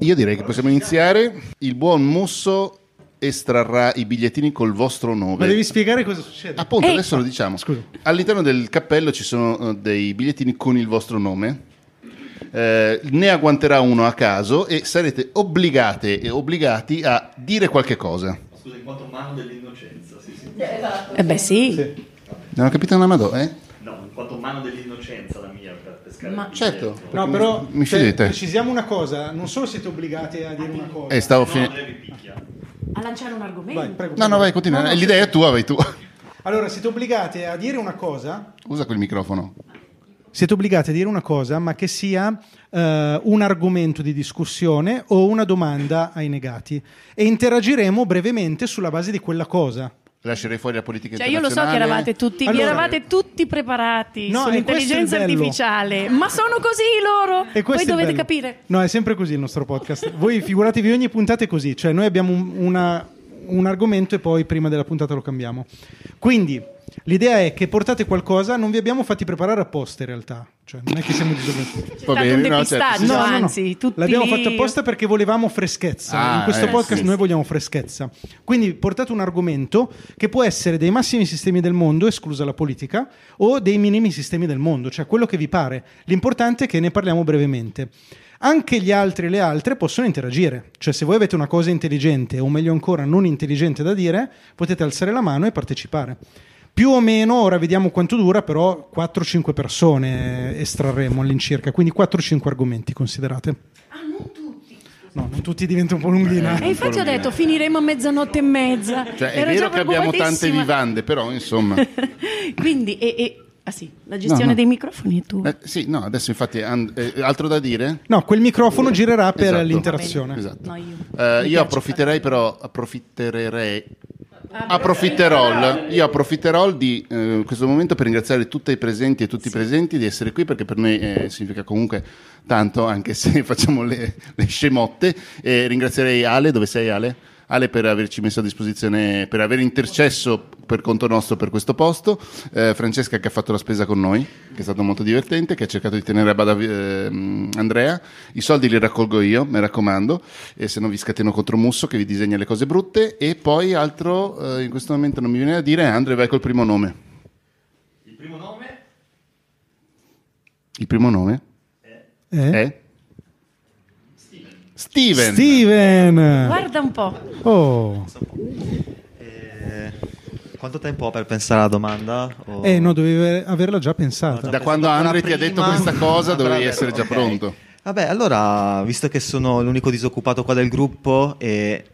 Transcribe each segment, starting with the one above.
Io direi che possiamo iniziare. Il buon Musso estrarrà i bigliettini col vostro nome. Ma devi spiegare cosa succede. Appunto, Ehi. adesso lo diciamo. Scusa. All'interno del cappello ci sono eh, dei bigliettini con il vostro nome. Eh, ne agguanterà uno a caso e sarete obbligate e obbligati a dire qualche cosa. Scusa, in quanto mano dell'innocenza, sì, sì. Eh beh sì, Non ho capito una madò, eh? No, in quanto mano dell'innocenza la mia pescare. Ma- Certo. No, però Mi cioè, fido di te. precisiamo una cosa, non solo siete obbligati a dire una cosa. Eh, stavo No, picchia. a lanciare un argomento. Vai, prego. No, no, vai, continua. No, no, L'idea è tua, vai tu. Allora, siete obbligati a dire una cosa, Usa quel microfono. siete obbligati a dire una cosa, ma che sia eh, un argomento di discussione o una domanda ai negati. E interagiremo brevemente sulla base di quella cosa. Lascerei fuori la politica Cioè, io lo so che eravate tutti, vi Allora- eravate tutti preparati No, sull'intelligenza artificiale, ma sono così loro. E questo Poi è dovete bello. capire. No, è sempre così il nostro podcast. Voi figuratevi ogni puntata è così, cioè noi abbiamo un, una- un argomento e poi prima della puntata lo cambiamo. Quindi l'idea è che portate qualcosa, non vi abbiamo fatti preparare apposta in realtà, cioè non è che siamo disorganizzati. C'è Va bene, un no, certo, depistaggio, sì, sì. anzi, tutti L'abbiamo lì- fatto apposta perché volevamo freschezza. Ah, In questo eh, podcast sì, noi vogliamo freschezza. Quindi portate un argomento che può essere dei massimi sistemi del mondo, esclusa la politica, o dei minimi sistemi del mondo, cioè quello che vi pare. L'importante è che ne parliamo brevemente. Anche gli altri e le altre possono interagire, cioè se voi avete una cosa intelligente o meglio ancora non intelligente da dire, potete alzare la mano e partecipare. Più o meno, ora vediamo quanto dura, però 4-5 persone estrarremo all'incirca, quindi 4-5 argomenti considerate. Ah, non tutti. No, non tutti diventa un po' lunghina. E infatti ho detto finiremo a mezzanotte e mezza. Cioè, è Ero vero che abbiamo tante vivande, però insomma. Quindi, e, e- ah sì, la gestione No, no. dei microfoni è tua. Eh, sì, no, adesso infatti and- eh, altro da dire? No, quel microfono girerà per Esatto. l'interazione. Esatto. No, io. Eh, io approfitterei però, approfitterei approfitterò, io approfitterò di eh, questo momento per ringraziare tutti i presenti e tutti i presenti di essere qui perché per noi eh, significa comunque tanto anche se facciamo le, le scemotte. E ringrazierei Ale, dove sei Ale? Ale per averci messo a disposizione, per aver intercesso per conto nostro per questo posto, eh, Francesca che ha fatto la spesa con noi, che è stato molto divertente, che ha cercato di tenere a bada ehm, Andrea, i soldi li raccolgo io, mi raccomando, e se no vi scateno contro Musso che vi disegna le cose brutte, e poi altro, eh, in questo momento non mi viene da dire, Andre vai col primo nome. Il primo nome Il primo nome Eh? è? Steven. Steven! Guarda un po'. Oh. Eh, quanto tempo ho per pensare alla domanda? O- Eh no, dovevi averla già pensata. Da quando Andre ti ha detto questa cosa dovevi essere già ok. pronto. Vabbè, allora, visto che sono l'unico disoccupato qua del gruppo, e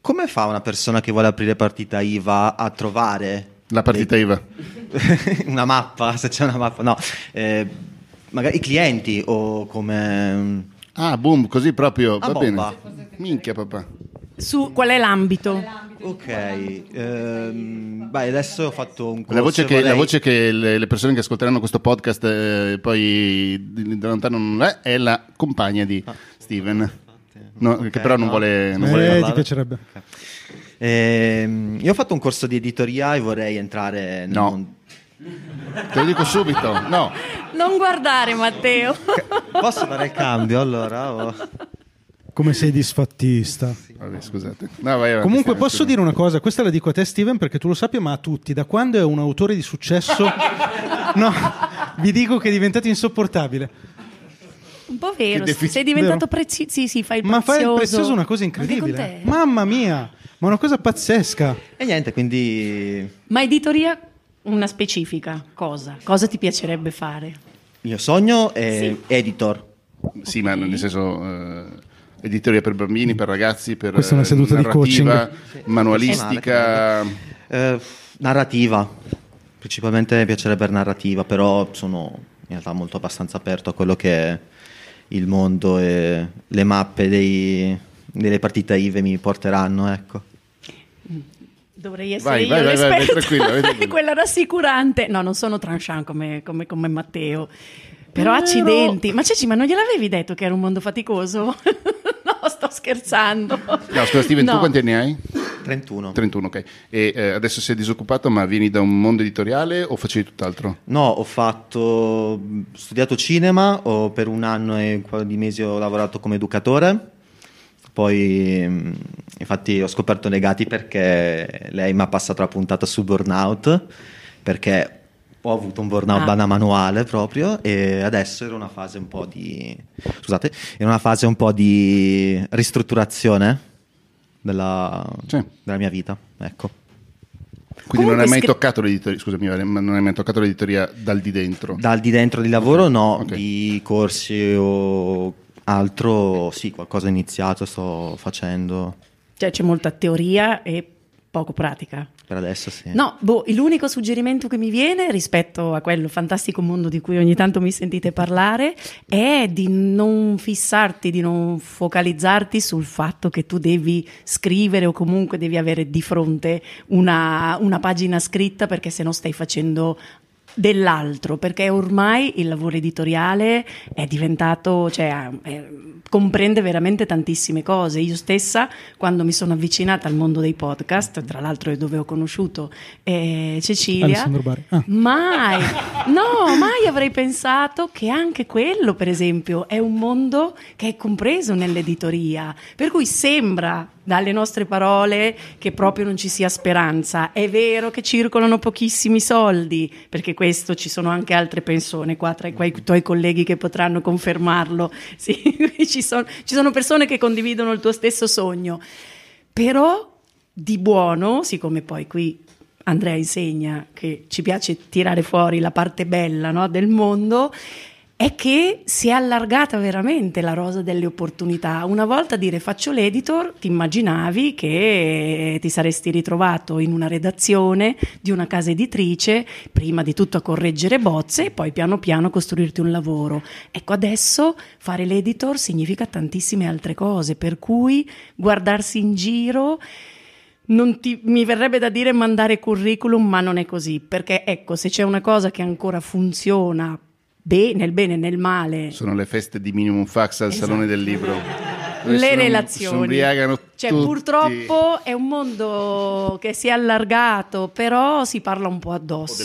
come fa una persona che vuole aprire partita IVA a trovare La partita IVA. una mappa, se c'è una mappa, no, eh, magari i clienti o come... Ah, boom, così proprio, Ah, va bomba. bene. Minchia papà. Su qual è l'ambito? Ok, ehm, beh, adesso ho fatto un corso La voce, che, vorrei- la voce che le, le persone che ascolteranno questo podcast eh, poi da lontano non è, è la compagna di Steven, No, che Ok, però non no. vuole... Non Eh, vuole ti piacerebbe. Ehm, io ho fatto un corso di editoria e vorrei entrare nel No. mondo. Te lo dico subito, no. Non guardare, Matteo. Posso fare il cambio allora? o- Come sei disfattista. Vabbè, scusate. No, vai avanti, Comunque posso scusa. dire una cosa, questa la dico a te Steven perché tu lo sappia, ma a tutti, da quando è un autore di successo, no, vi dico che è diventato insopportabile. Un po' vero. Defi- Sei diventato vero? prezioso. Sì, sì, fai il Ma fai prezioso. il prezioso una cosa incredibile. te. Mamma mia, ma una cosa pazzesca. E niente, quindi Ma editoria, una specifica cosa. Cosa ti piacerebbe fare? il mio sogno è Sì. editor. Sì, ma nel senso... eh, editoria per bambini, per ragazzi, per Questa è una eh, seduta di coaching. manualistica... Eh, narrativa. Principalmente mi piacerebbe narrativa, però sono in realtà molto abbastanza aperto a quello che è il mondo e le mappe dei- delle partite IVE mi porteranno, ecco. Dovrei essere Vai, io vai, vai, vai, l'esperta, vai, tranquilla, vai, tranquilla. quella rassicurante. No, non sono tranchant come, come- come Matteo. Però accidenti. Ma Ceci, ma non gliel'avevi detto che era un mondo faticoso? no, sto scherzando. No, scusa Steven, tu No. quanti anni hai? 31. 31, ok. E eh, adesso sei disoccupato, ma vieni da un mondo editoriale o facevi tutt'altro? No, ho fatto, ho studiato cinema, ho per un anno e un paio di mesi ho lavorato come educatore, poi mm, infatti ho scoperto Negati perché lei mi ha passato la puntata sul burnout, perché ho avuto un burnout Ah. manuale proprio e adesso era una fase un po' di scusate, era una fase un po' di ristrutturazione della, Sì. della mia vita, ecco. Quindi non hai mai scri- toccato l'editoria, scusami, non hai mai toccato l'editoria dal di dentro? Dal di dentro di lavoro no, Ok. di corsi o altro sì, qualcosa iniziato, sto facendo Cioè c'è molta teoria e poco pratica. per adesso sì. No, boh, l'unico suggerimento che mi viene rispetto a quello fantastico mondo di cui ogni tanto mi sentite parlare è di non fissarti, di non focalizzarti sul fatto che tu devi scrivere o comunque devi avere di fronte una, una pagina scritta perché se no stai facendo dell'altro, perché ormai il lavoro editoriale è diventato, cioè, è- comprende veramente tantissime cose. Io stessa, quando mi sono avvicinata al mondo dei podcast, tra l'altro è dove ho conosciuto eh, Cecilia. Ah. mai, no, mai avrei pensato che anche quello, per esempio, è un mondo che è compreso nell'editoria, per cui sembra dalle nostre parole che proprio non ci sia speranza. È vero che circolano pochissimi soldi, perché questo ci sono anche altre persone qua tra i quei tuoi colleghi che potranno confermarlo. Sì, ci, sono, ci sono persone che condividono il tuo stesso sogno. Però di buono, siccome poi qui Andrea insegna che ci piace tirare fuori la parte bella no, del mondo, è che si è allargata veramente la rosa delle opportunità. Una volta dire faccio l'editor, ti immaginavi che ti saresti ritrovato in una redazione di una casa editrice, prima di tutto a correggere bozze e poi piano piano costruirti un lavoro. Ecco, adesso fare l'editor significa tantissime altre cose, per cui guardarsi in giro non ti- mi verrebbe da dire mandare curriculum, ma non è così, perché ecco, se c'è una cosa che ancora funziona be- nel bene e nel male, Sono le feste di Minimum Fax al Esatto. Salone del Libro. Dove le sono- relazioni. Si ubriacano cioè, tutti. purtroppo è un mondo che si è allargato, però si parla un po' addosso.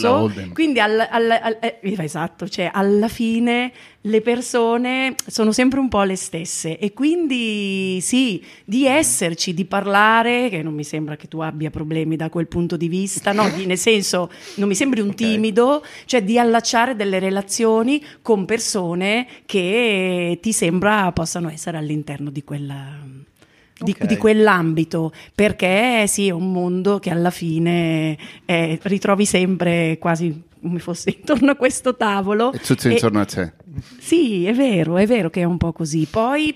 Quindi, al- al- al- eh, esatto, cioè, alla fine le persone sono sempre un po' le stesse. E quindi sì, di esserci, di parlare, che non mi sembra che tu abbia problemi da quel punto di vista, no, di- nel senso, non mi sembri un timido, cioè di allacciare delle relazioni con persone che ti sembra possano essere all'interno di quella di, Ok. di quell'ambito, perché sì, è un mondo che alla fine eh, ritrovi sempre quasi come fosse intorno a questo tavolo. E tutti E- intorno a te. sì, è vero, è vero che è un po' così. Poi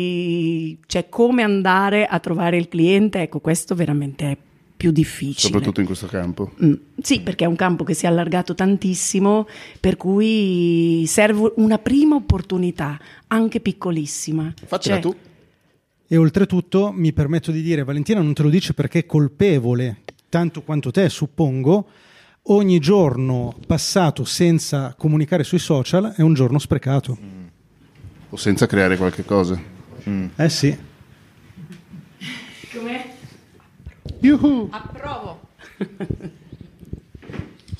dirti, cioè, come andare a trovare il cliente, ecco, questo veramente è più difficile. Soprattutto in questo campo. Mm, Sì, perché è un campo che si è allargato tantissimo, per cui serve una prima opportunità, anche piccolissima. Faccela Cioè, tu. E oltretutto mi permetto di dire, Valentina non te lo dice perché è colpevole, tanto quanto te suppongo, ogni giorno passato senza comunicare sui social è un giorno sprecato. O senza creare qualche cosa. Eh sì. Yuhu. Approvo.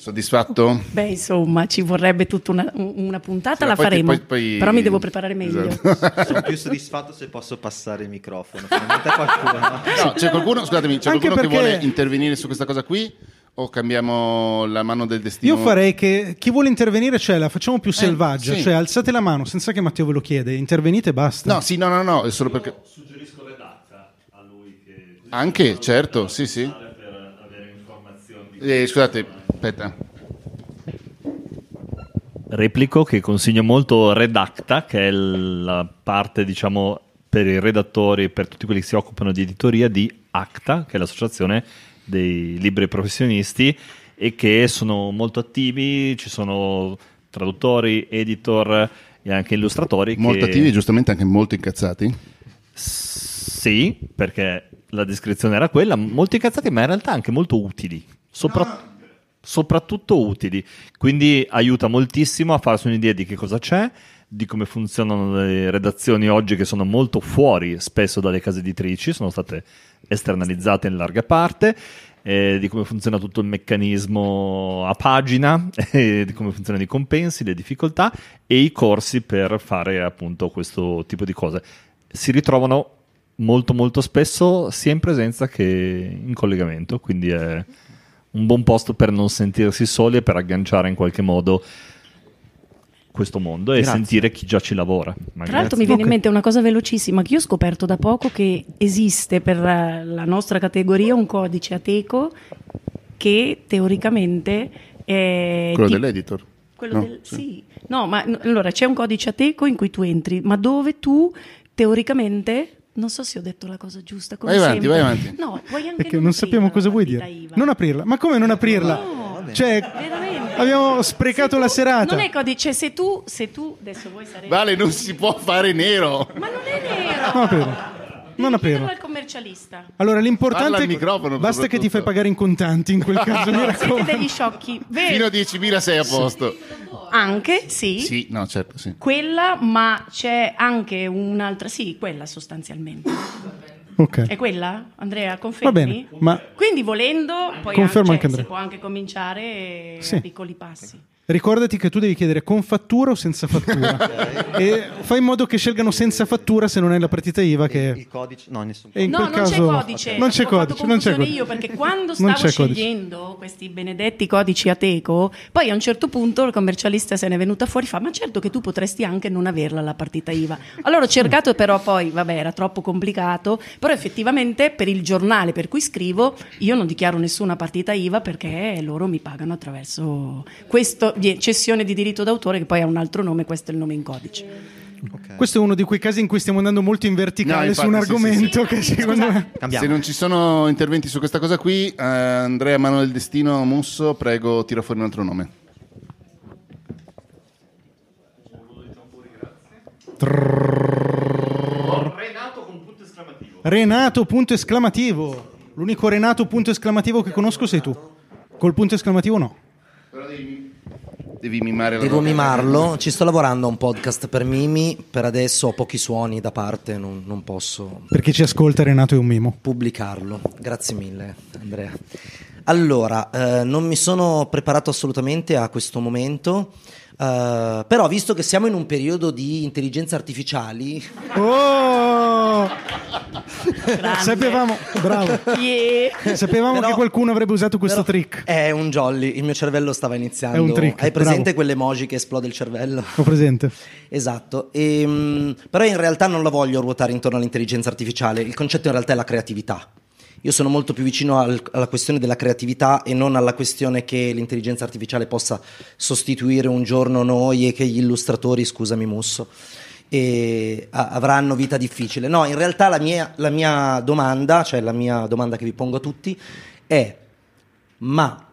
Soddisfatto? Beh, insomma, ci vorrebbe tutta una, una puntata, Sì, la poi ti- faremo. poi- poi- Però mi devo preparare meglio. Esatto. Sono più soddisfatto se posso passare il microfono. No, c'è qualcuno, scusatemi, c'è Anche qualcuno che perché- vuole intervenire su questa cosa qui? O cambiamo la mano del destino? Io farei che chi vuole intervenire, cioè la facciamo più selvaggia, Eh, sì. cioè alzate la mano senza che Matteo ve lo chiede, intervenite e basta. No, sì, no, no, no, è solo perché... Suggerisco redatta a lui che Anche, certo, sì, sì. per avere informazioni. Eh, scusate, aspetta. Replico che consiglio molto Redacta, che è la parte, diciamo, per i redattori e per tutti quelli che si occupano di editoria di ACTA, che è l'associazione dei libri professionisti e che sono molto attivi, ci sono traduttori, editor e anche illustratori. Molto che... attivi e giustamente anche molto incazzati. Sì, perché la descrizione era quella, molto incazzati, ma in realtà anche molto utili. Sopra- Soprattutto utili. Quindi aiuta moltissimo a farsi un'idea di che cosa c'è, di come funzionano le redazioni oggi che sono molto fuori spesso dalle case editrici, sono state esternalizzate in larga parte, eh, di come funziona tutto il meccanismo a pagina, eh, di come funzionano i compensi, le difficoltà e i corsi per fare appunto questo tipo di cose. Si ritrovano molto molto spesso sia in presenza che in collegamento, quindi è un buon posto per non sentirsi soli e per agganciare in qualche modo questo mondo e Grazie. sentire chi già ci lavora. Tra magari. l'altro mi viene in mente una cosa velocissima che io ho scoperto da poco che esiste per eh, la nostra categoria un codice ateco che teoricamente è Quello ti- dell'editor. quello No, del- sì. sì. No, ma allora c'è un codice ateco in cui tu entri, ma dove tu teoricamente non so se ho detto la cosa giusta. Come Vai avanti, sempre. vai avanti. No, puoi anche Perché non sappiamo cosa vuoi dire. IVA. Non aprirla. Ma come non aprirla? No, Cioè, veramente. abbiamo sprecato Se la tu- serata. Non è codice, se tu, se tu adesso vuoi sarei Vale, non si può fare nero. Ma non è vero. Non aprirla. Non aprirla. al commercialista. Allora, l'importante Parla è al microfono, basta che ti fai pagare in contanti in quel caso. mi Siete raccomando. degli sciocchi. Vero? Fino a 10.000 sei a posto. Anche, sì. Sì, no, certo, sì. Quella, ma c'è anche un'altra, sì, quella sostanzialmente. Ok. È quella? Andrea, confermi? Va bene, ma Quindi volendo, poi Confermo anche, anche si può anche cominciare Sì. a piccoli passi. Ricordati che tu devi chiedere con fattura o senza fattura. e fai in modo che scelgano senza fattura se non hai la partita IVA che Il codice? No, nessun. E in no, quel non caso c'è codice. Non c'è Ho codice, non c'è codice. io perché quando stavo c'è codice. scegliendo questi benedetti codici Ateco, poi a un certo punto il commercialista se ne è venuta fuori e fa: Ma certo che tu potresti anche non averla la partita IVA. Allora ho cercato, però poi, vabbè, era troppo complicato. Però effettivamente per il giornale per cui scrivo, io non dichiaro nessuna partita IVA perché loro mi pagano attraverso questo di cessione di diritto d'autore, che poi ha un altro nome, questo è il nome in codice. Ok. Questo è uno di quei casi in cui stiamo andando molto in verticale No, su un infatti, sì, argomento sì, sì. che secondo scusa. me Cambiamo. Se non ci sono interventi su questa cosa qui, eh, Andrea Mano del Destino Musso, prego, tira fuori un altro nome. Renato punto esclamativo. L'unico Renato punto esclamativo che conosco sei tu. Col punto esclamativo no. Però devi, devi mimare la Devo mimarlo, ci sto lavorando a un podcast per mimi, per adesso ho pochi suoni da parte, non, non posso Per chi ci ascolta Renato è un mimo. pubblicarlo. Grazie mille Andrea. Allora, eh, non mi sono preparato assolutamente a questo momento, eh, però visto che siamo in un periodo di intelligenze artificiali, Oh! Sapevamo, bravo. Yeah. Sapevamo Però- che qualcuno avrebbe usato questo però trick. È un jolly, il mio cervello stava iniziando. È un trick, Hai presente bravo. quell'emoji che esplode il cervello? Ho presente. Esatto, Ehm, però in realtà non la voglio ruotare intorno all'intelligenza artificiale, il concetto in realtà è la creatività. Io sono molto più vicino al- alla questione della creatività e non alla questione che l'intelligenza artificiale possa sostituire un giorno noi e che gli illustratori, scusami Musso, e avranno vita difficile. No, in realtà la mia, la mia domanda, cioè la mia domanda che vi pongo a tutti è, ma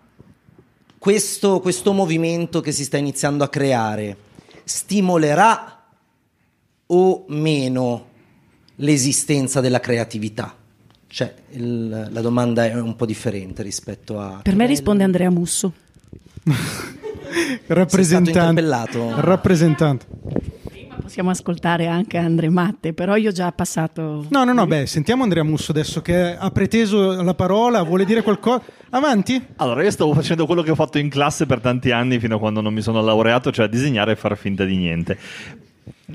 questo, questo movimento che si sta iniziando a creare stimolerà o meno l'esistenza della creatività? Cioè, il- la domanda è un po' differente rispetto a... Per me risponde Andrea Musso. Rappresentante. interpellato? Rappresentante. Prima possiamo ascoltare anche Andre Matte, però io ho già passato. No, no, no, beh, sentiamo Andrea Musso adesso che ha preteso la parola, vuole dire qualcosa. Avanti? Allora, io stavo facendo quello che ho fatto in classe per tanti anni fino a quando non mi sono laureato, cioè disegnare e far finta di niente.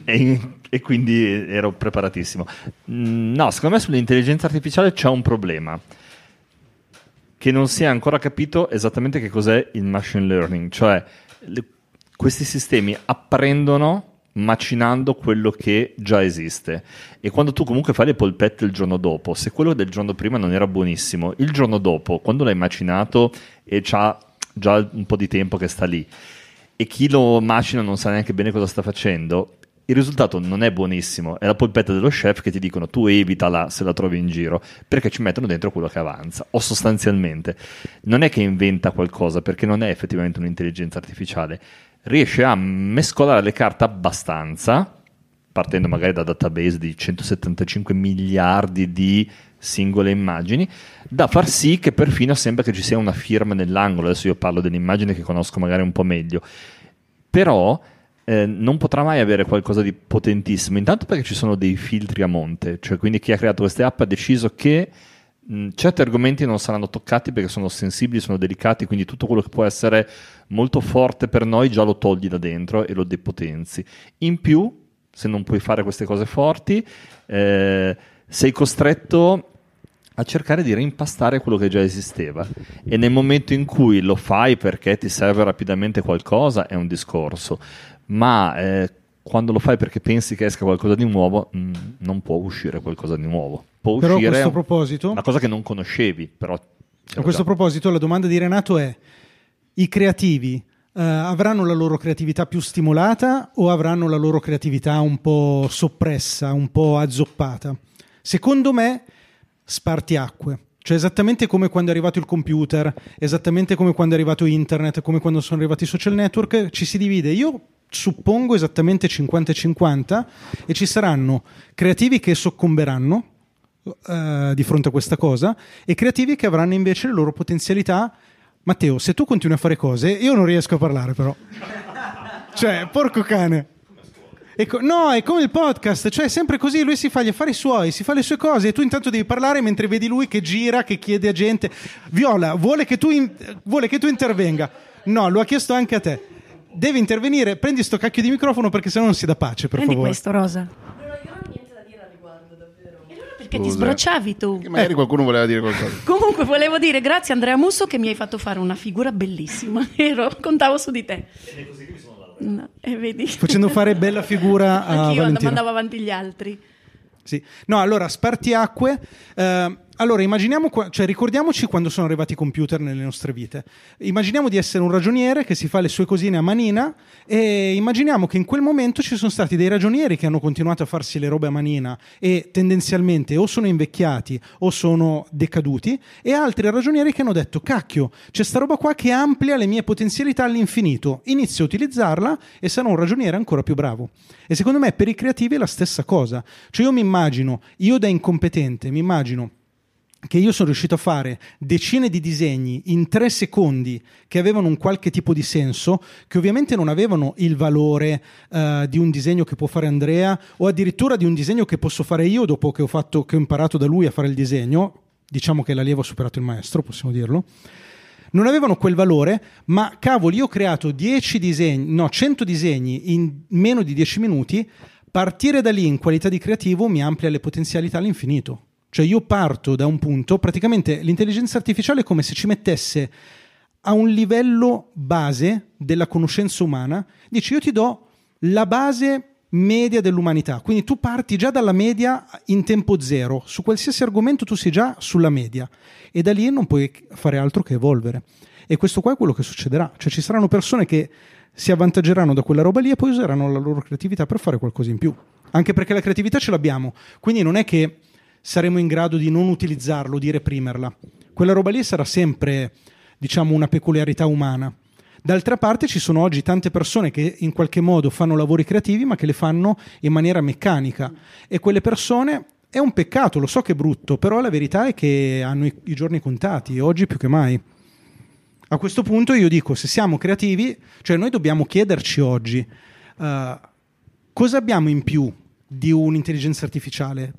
E, e quindi ero preparatissimo. Mm, No, secondo me sull'intelligenza artificiale c'è un problema. Che non si è ancora capito esattamente che cos'è il machine learning, cioè le- questi sistemi apprendono macinando quello che già esiste e quando tu comunque fai le polpette il giorno dopo se quello del giorno prima non era buonissimo il giorno dopo quando l'hai macinato e c'ha già un po' di tempo che sta lì e chi lo macina non sa neanche bene cosa sta facendo il risultato non è buonissimo. È la polpetta dello chef che ti dicono tu evitala se la trovi in giro perché ci mettono dentro quello che avanza o sostanzialmente. Non è che inventa qualcosa perché non è effettivamente un'intelligenza artificiale. Riesce a mescolare le carte abbastanza partendo magari da database di 175 miliardi di singole immagini, da far sì che perfino sembra che ci sia una firma nell'angolo. Adesso io parlo dell'immagine che conosco magari un po' meglio, però eh, non potrà mai avere qualcosa di potentissimo. Intanto perché ci sono dei filtri a monte, cioè quindi chi ha creato queste app ha deciso che mh, certi argomenti non saranno toccati perché sono sensibili, sono delicati, quindi tutto quello che può essere molto forte per noi già lo togli da dentro e lo depotenzi. In più, se non puoi fare queste cose forti, eh, sei costretto a cercare di reimpastare quello che già esisteva e nel momento in cui lo fai perché ti serve rapidamente qualcosa è un discorso, ma eh, quando lo fai perché pensi che esca qualcosa di nuovo mh, non può uscire qualcosa di nuovo. Può Però a uscire questo proposito, una cosa che non conoscevi, però a questo proposito la domanda di Renato è i creativi eh, avranno la loro creatività più stimolata o avranno la loro creatività un po' soppressa, un po' azzoppata? Secondo me spartiacque. Cioè esattamente come quando è arrivato il computer, esattamente come quando è arrivato internet, come quando sono arrivati i social network, ci si divide. Io suppongo esattamente 50-50 e ci saranno creativi che soccomberanno eh, di fronte a questa cosa e creativi che avranno invece le loro potenzialità. Matteo, se tu continui a fare cose, io non riesco a parlare però. Cioè, porco cane. Co- no, è come il podcast, cioè è sempre così, lui si fa gli affari suoi, si fa le sue cose e tu intanto devi parlare mentre vedi lui che gira, che chiede a gente. Viola, vuole che tu, in- vuole che tu intervenga. No, lo ha chiesto anche a te. Devi intervenire, prendi sto cacchio di microfono perché sennò non si dà pace, per Prendi favore. questo, Rosa. Perché ti sbrocciavi tu. Che magari qualcuno voleva dire qualcosa. Comunque volevo dire grazie Andrea Musso che mi hai fatto fare una figura bellissima. Ero, contavo su di te. No, e vedi. Facendo fare bella figura a Anch'io Valentina. mandavo avanti gli altri. Sì. No, allora, spartiacque. eh, allora, immaginiamo, cioè, ricordiamoci quando sono arrivati i computer nelle nostre vite. Immaginiamo di essere un ragioniere che si fa le sue cosine a manina e immaginiamo che in quel momento ci sono stati dei ragionieri che hanno continuato a farsi le robe a manina e tendenzialmente o sono invecchiati o sono decaduti e altri ragionieri che hanno detto cacchio, c'è sta roba qua che amplia le mie potenzialità all'infinito, inizio a utilizzarla e sarò un ragioniere ancora più bravo. E secondo me per i creativi è la stessa cosa. Cioè io mi immagino, io da incompetente, mi immagino che io sono riuscito a fare decine di disegni in tre secondi che avevano un qualche tipo di senso, che ovviamente non avevano il valore eh, di un disegno che può fare Andrea o addirittura di un disegno che posso fare io dopo che ho, fatto, che ho imparato da lui a fare il disegno. Diciamo che l'allievo ha superato il maestro, possiamo dirlo. Non avevano quel valore, ma cavoli, io ho creato 10 disegni, no, 100 disegni in meno di 10 minuti. Partire da lì in qualità di creativo mi amplia le potenzialità all'infinito. Cioè io parto da un punto, praticamente l'intelligenza artificiale è come se ci mettesse a un livello base della conoscenza umana, dici io ti do la base media dell'umanità, quindi tu parti già dalla media in tempo zero, su qualsiasi argomento tu sei già sulla media. E da lì non puoi fare altro che evolvere. E questo qua è quello che succederà, cioè ci saranno persone che si avvantaggeranno da quella roba lì e poi useranno la loro creatività per fare qualcosa in più, anche perché la creatività ce l'abbiamo, quindi non è che saremo in grado di non utilizzarlo, di reprimerla. Quella roba lì sarà sempre, diciamo, una peculiarità umana. D'altra parte ci sono oggi tante persone che in qualche modo fanno lavori creativi ma che le fanno in maniera meccanica e quelle persone è un peccato, lo so che è brutto, però la verità è che hanno i, i giorni contati, oggi più che mai. A questo punto io dico, se siamo creativi, cioè noi dobbiamo chiederci oggi eh, cosa abbiamo in più di un'intelligenza artificiale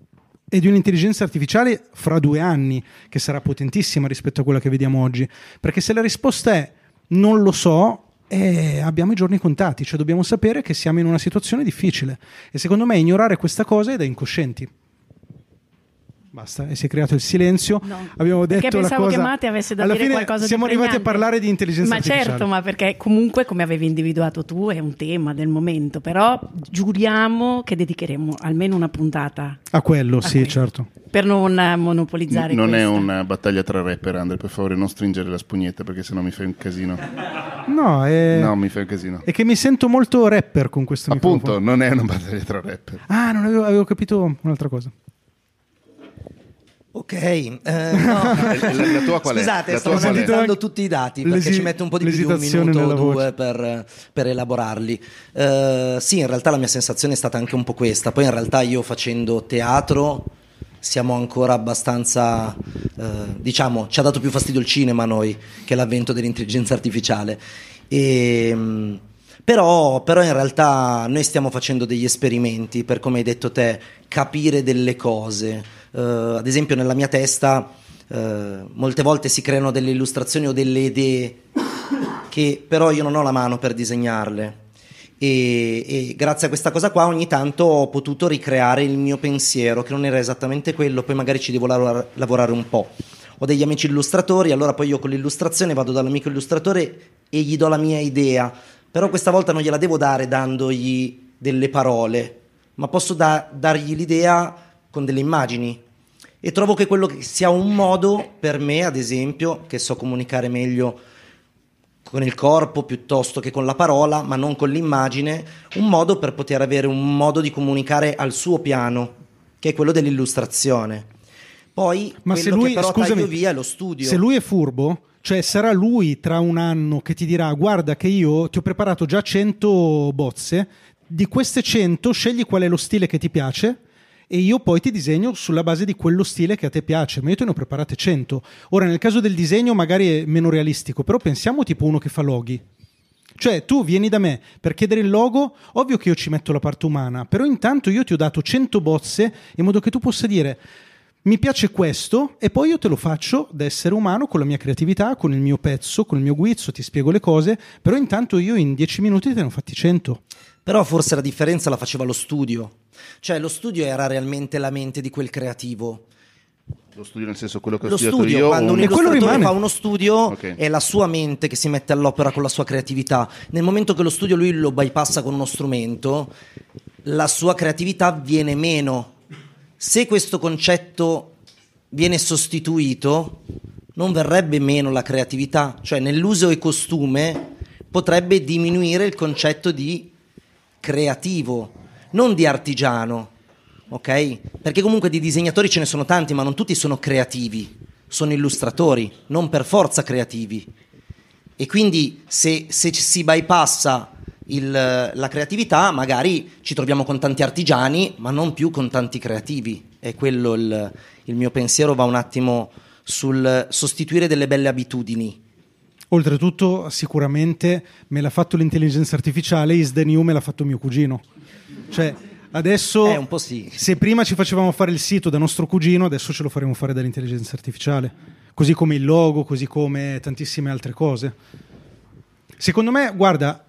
e di un'intelligenza artificiale fra due anni che sarà potentissima rispetto a quella che vediamo oggi. Perché se la risposta è non lo so, eh, abbiamo i giorni contati, cioè dobbiamo sapere che siamo in una situazione difficile. E secondo me ignorare questa cosa è da incoscienti. Basta, e si è creato il silenzio. No, Abbiamo perché detto la pensavo cosa. che Mate avesse da Alla dire fine qualcosa siamo di arrivati a parlare di intelligenza ma artificiale. certo, ma perché comunque, come avevi individuato tu, è un tema del momento. Però giuriamo che dedicheremo almeno una puntata A quello, a sì, quello, certo. Per non eh, monopolizzare non è questa. una battaglia tra rapper, Andre, per favore non stringere la spugnetta perché sennò mi fai un casino. No, è, No, mi fai un casino. è che mi sento molto rapper con questo Appunto, microfono. non è una battaglia tra rapper. Ah, non avevo, avevo capito un'altra cosa. Ok, eh, no. La- la tua qual è? Scusate, La stavo analizzando tutti i dati perché L'esi- ci mette un po' di più di un minuto o due per, per elaborarli. Eh, sì, in realtà la mia sensazione è stata anche un po' questa. Poi in realtà io facendo teatro siamo ancora abbastanza, eh, diciamo, ci ha dato più fastidio il cinema a noi che l'avvento dell'intelligenza artificiale. E, mh, Però, però in realtà noi stiamo facendo degli esperimenti per, come hai detto te, capire delle cose. Eh, ad esempio nella mia testa eh, molte volte si creano delle illustrazioni o delle idee che però io non ho la mano per disegnarle. E, e, grazie a questa cosa qua ogni tanto ho potuto ricreare il mio pensiero, che non era esattamente quello, poi magari ci devo lavorare, lavorare un po'. Ho degli amici illustratori, allora poi io con l'illustrazione vado dall'amico illustratore e gli do la mia idea però questa volta non gliela devo dare dandogli delle parole, ma posso da- dargli l'idea con delle immagini. E trovo che quello che sia un modo per me, ad esempio, che so comunicare meglio con il corpo piuttosto che con la parola, ma non con l'immagine, un modo per poter avere un modo di comunicare al suo piano, che è quello dell'illustrazione. Poi, ma se lui, però scusami, via è lo studio. Se lui è furbo, cioè sarà lui tra un anno che ti dirà guarda che io ti ho preparato già 100 bozze, di queste 100 scegli qual è lo stile che ti piace e io poi ti disegno sulla base di quello stile che a te piace, ma io te ne ho preparate 100. Ora nel caso del disegno magari è meno realistico, però pensiamo tipo uno che fa loghi. Cioè, tu vieni da me per chiedere il logo, ovvio che io ci metto la parte umana, però intanto io ti ho dato 100 bozze in modo che tu possa dire mi piace questo e poi io te lo faccio da essere umano con la mia creatività, con il mio pezzo, con il mio guizzo, ti spiego le cose, però intanto io in dieci minuti te ne ho fatti cento. Però forse la differenza la faceva lo studio, cioè lo studio era realmente la mente di quel creativo. Lo studio nel senso quello che ho lo studiato studio, io? Quando un, un illustratore fa uno studio okay. è la sua mente che si mette all'opera con la sua creatività. Nel momento che lo studio lui lo bypassa con uno strumento, la sua creatività viene meno se questo concetto viene sostituito, non verrebbe meno la creatività, cioè nell'uso e costume potrebbe diminuire il concetto di creativo, non di artigiano, ok? Perché comunque di disegnatori ce ne sono tanti, ma non tutti sono creativi, sono illustratori, non per forza creativi. E quindi se, se si bypassa il, la creatività, magari ci troviamo con tanti artigiani, ma non più con tanti creativi. E quello il, il mio pensiero va un attimo sul sostituire delle belle abitudini. Oltretutto, sicuramente me l'ha fatto l'intelligenza artificiale, is the new me l'ha fatto mio cugino. Cioè, adesso, eh, sì. se prima ci facevamo fare il sito da nostro cugino, adesso ce lo faremo fare dall'intelligenza artificiale. Così come il logo, così come tantissime altre cose. Secondo me, guarda,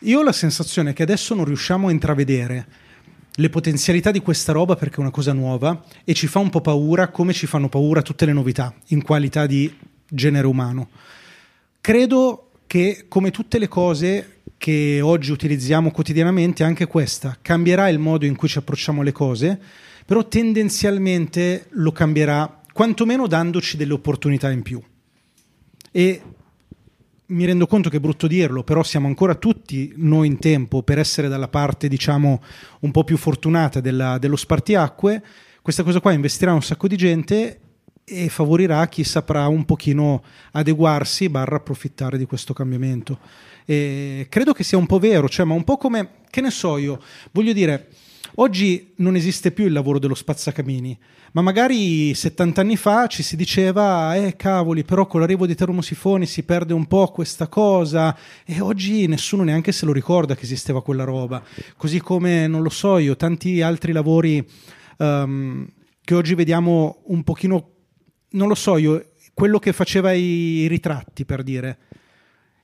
io ho la sensazione che adesso non riusciamo a intravedere le potenzialità di questa roba perché è una cosa nuova e ci fa un po' paura come ci fanno paura tutte le novità in qualità di genere umano. Credo che come tutte le cose che oggi utilizziamo quotidianamente, anche questa cambierà il modo in cui ci approcciamo alle cose, però tendenzialmente lo cambierà quantomeno dandoci delle opportunità in più. E mi rendo conto che è brutto dirlo, però siamo ancora tutti noi in tempo per essere dalla parte, diciamo, un po' più fortunata della, dello spartiacque. Questa cosa qua investirà un sacco di gente e favorirà chi saprà un pochino adeguarsi barra approfittare di questo cambiamento. E credo che sia un po' vero, cioè, ma un po' come, che ne so io, voglio dire, oggi non esiste più il lavoro dello spazzacamini ma magari 70 anni fa ci si diceva, eh cavoli, però con l'arrivo di termosifoni si perde un po' questa cosa e oggi nessuno neanche se lo ricorda che esisteva quella roba, così come, non lo so io, tanti altri lavori um, che oggi vediamo un pochino, non lo so io, quello che faceva i ritratti per dire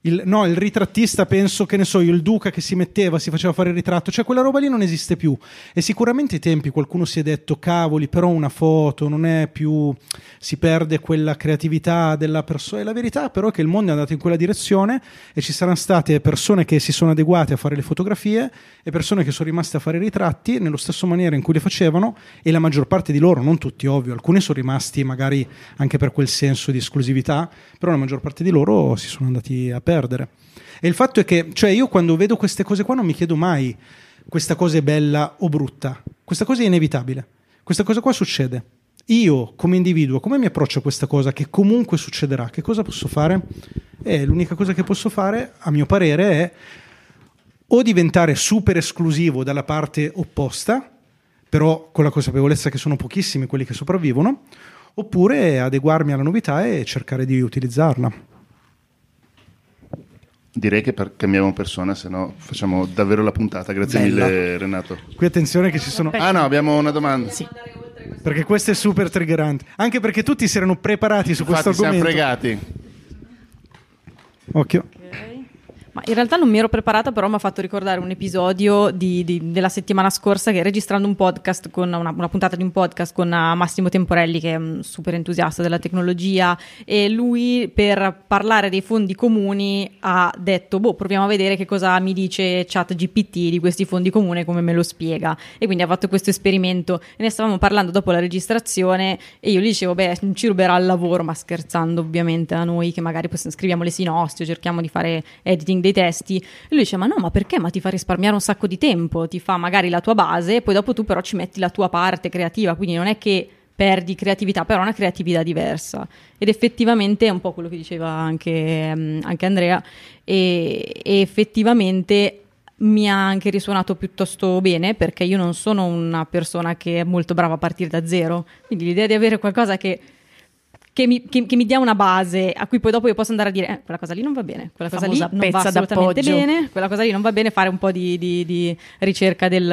il, no, il ritrattista, penso che ne so il duca che si metteva, si faceva fare il ritratto, cioè quella roba lì non esiste più. E sicuramente ai tempi qualcuno si è detto, cavoli, però una foto non è più, si perde quella creatività della persona. E la verità però è che il mondo è andato in quella direzione e ci saranno state persone che si sono adeguate a fare le fotografie e persone che sono rimaste a fare i ritratti nello stesso maniera in cui le facevano e la maggior parte di loro, non tutti ovvio, alcuni sono rimasti magari anche per quel senso di esclusività, però la maggior parte di loro si sono andati a perdere perdere. E il fatto è che, cioè, io quando vedo queste cose qua non mi chiedo mai questa cosa è bella o brutta. Questa cosa è inevitabile. Questa cosa qua succede. Io, come individuo, come mi approccio a questa cosa che comunque succederà? Che cosa posso fare? E l'unica cosa che posso fare, a mio parere, è o diventare super esclusivo dalla parte opposta, però con la consapevolezza che sono pochissimi quelli che sopravvivono, oppure adeguarmi alla novità e cercare di utilizzarla. Direi che per- cambiamo persona, se no facciamo davvero la puntata. Grazie Bella. mille Renato. Qui attenzione che ci sono... Ah no, abbiamo una domanda. Sì. Perché questo è super triggerante. Anche perché tutti si erano preparati su questo Infatti siamo argomento. fregati. Occhio. Ma in realtà non mi ero preparata, però mi ha fatto ricordare un episodio di- di- della settimana scorsa che registrando un podcast con una, una puntata di un podcast con eh, Massimo Temporelli, che è un super entusiasta della tecnologia, e lui per parlare dei fondi comuni ha detto: Boh, proviamo a vedere che cosa mi dice ChatGPT di questi fondi comuni come me lo spiega. E quindi ha fatto questo esperimento e ne stavamo parlando dopo la registrazione e io gli dicevo, beh, ci ruberà il lavoro, ma scherzando ovviamente a noi che magari scriviamo le sinossi o cerchiamo di fare editing dei testi. E lui dice, ma no, ma perché? Ma ti fa risparmiare un sacco di tempo, ti fa magari la tua base e poi dopo tu però ci metti la tua parte creativa, quindi non è che perdi creatività, però una creatività diversa. Ed effettivamente è un po' quello che diceva anche, mm, anche Andrea, e, e effettivamente mi ha anche risuonato piuttosto bene perché io non sono una persona che è molto brava a partire da zero, quindi l'idea di avere qualcosa che, che mi, che- che mi dia una base a cui poi dopo io posso andare a dire eh, quella cosa lì non va bene, quella cosa lì non va assolutamente d'appoggio. bene, quella cosa lì non va bene, fare un po' di, di- di ricerca del,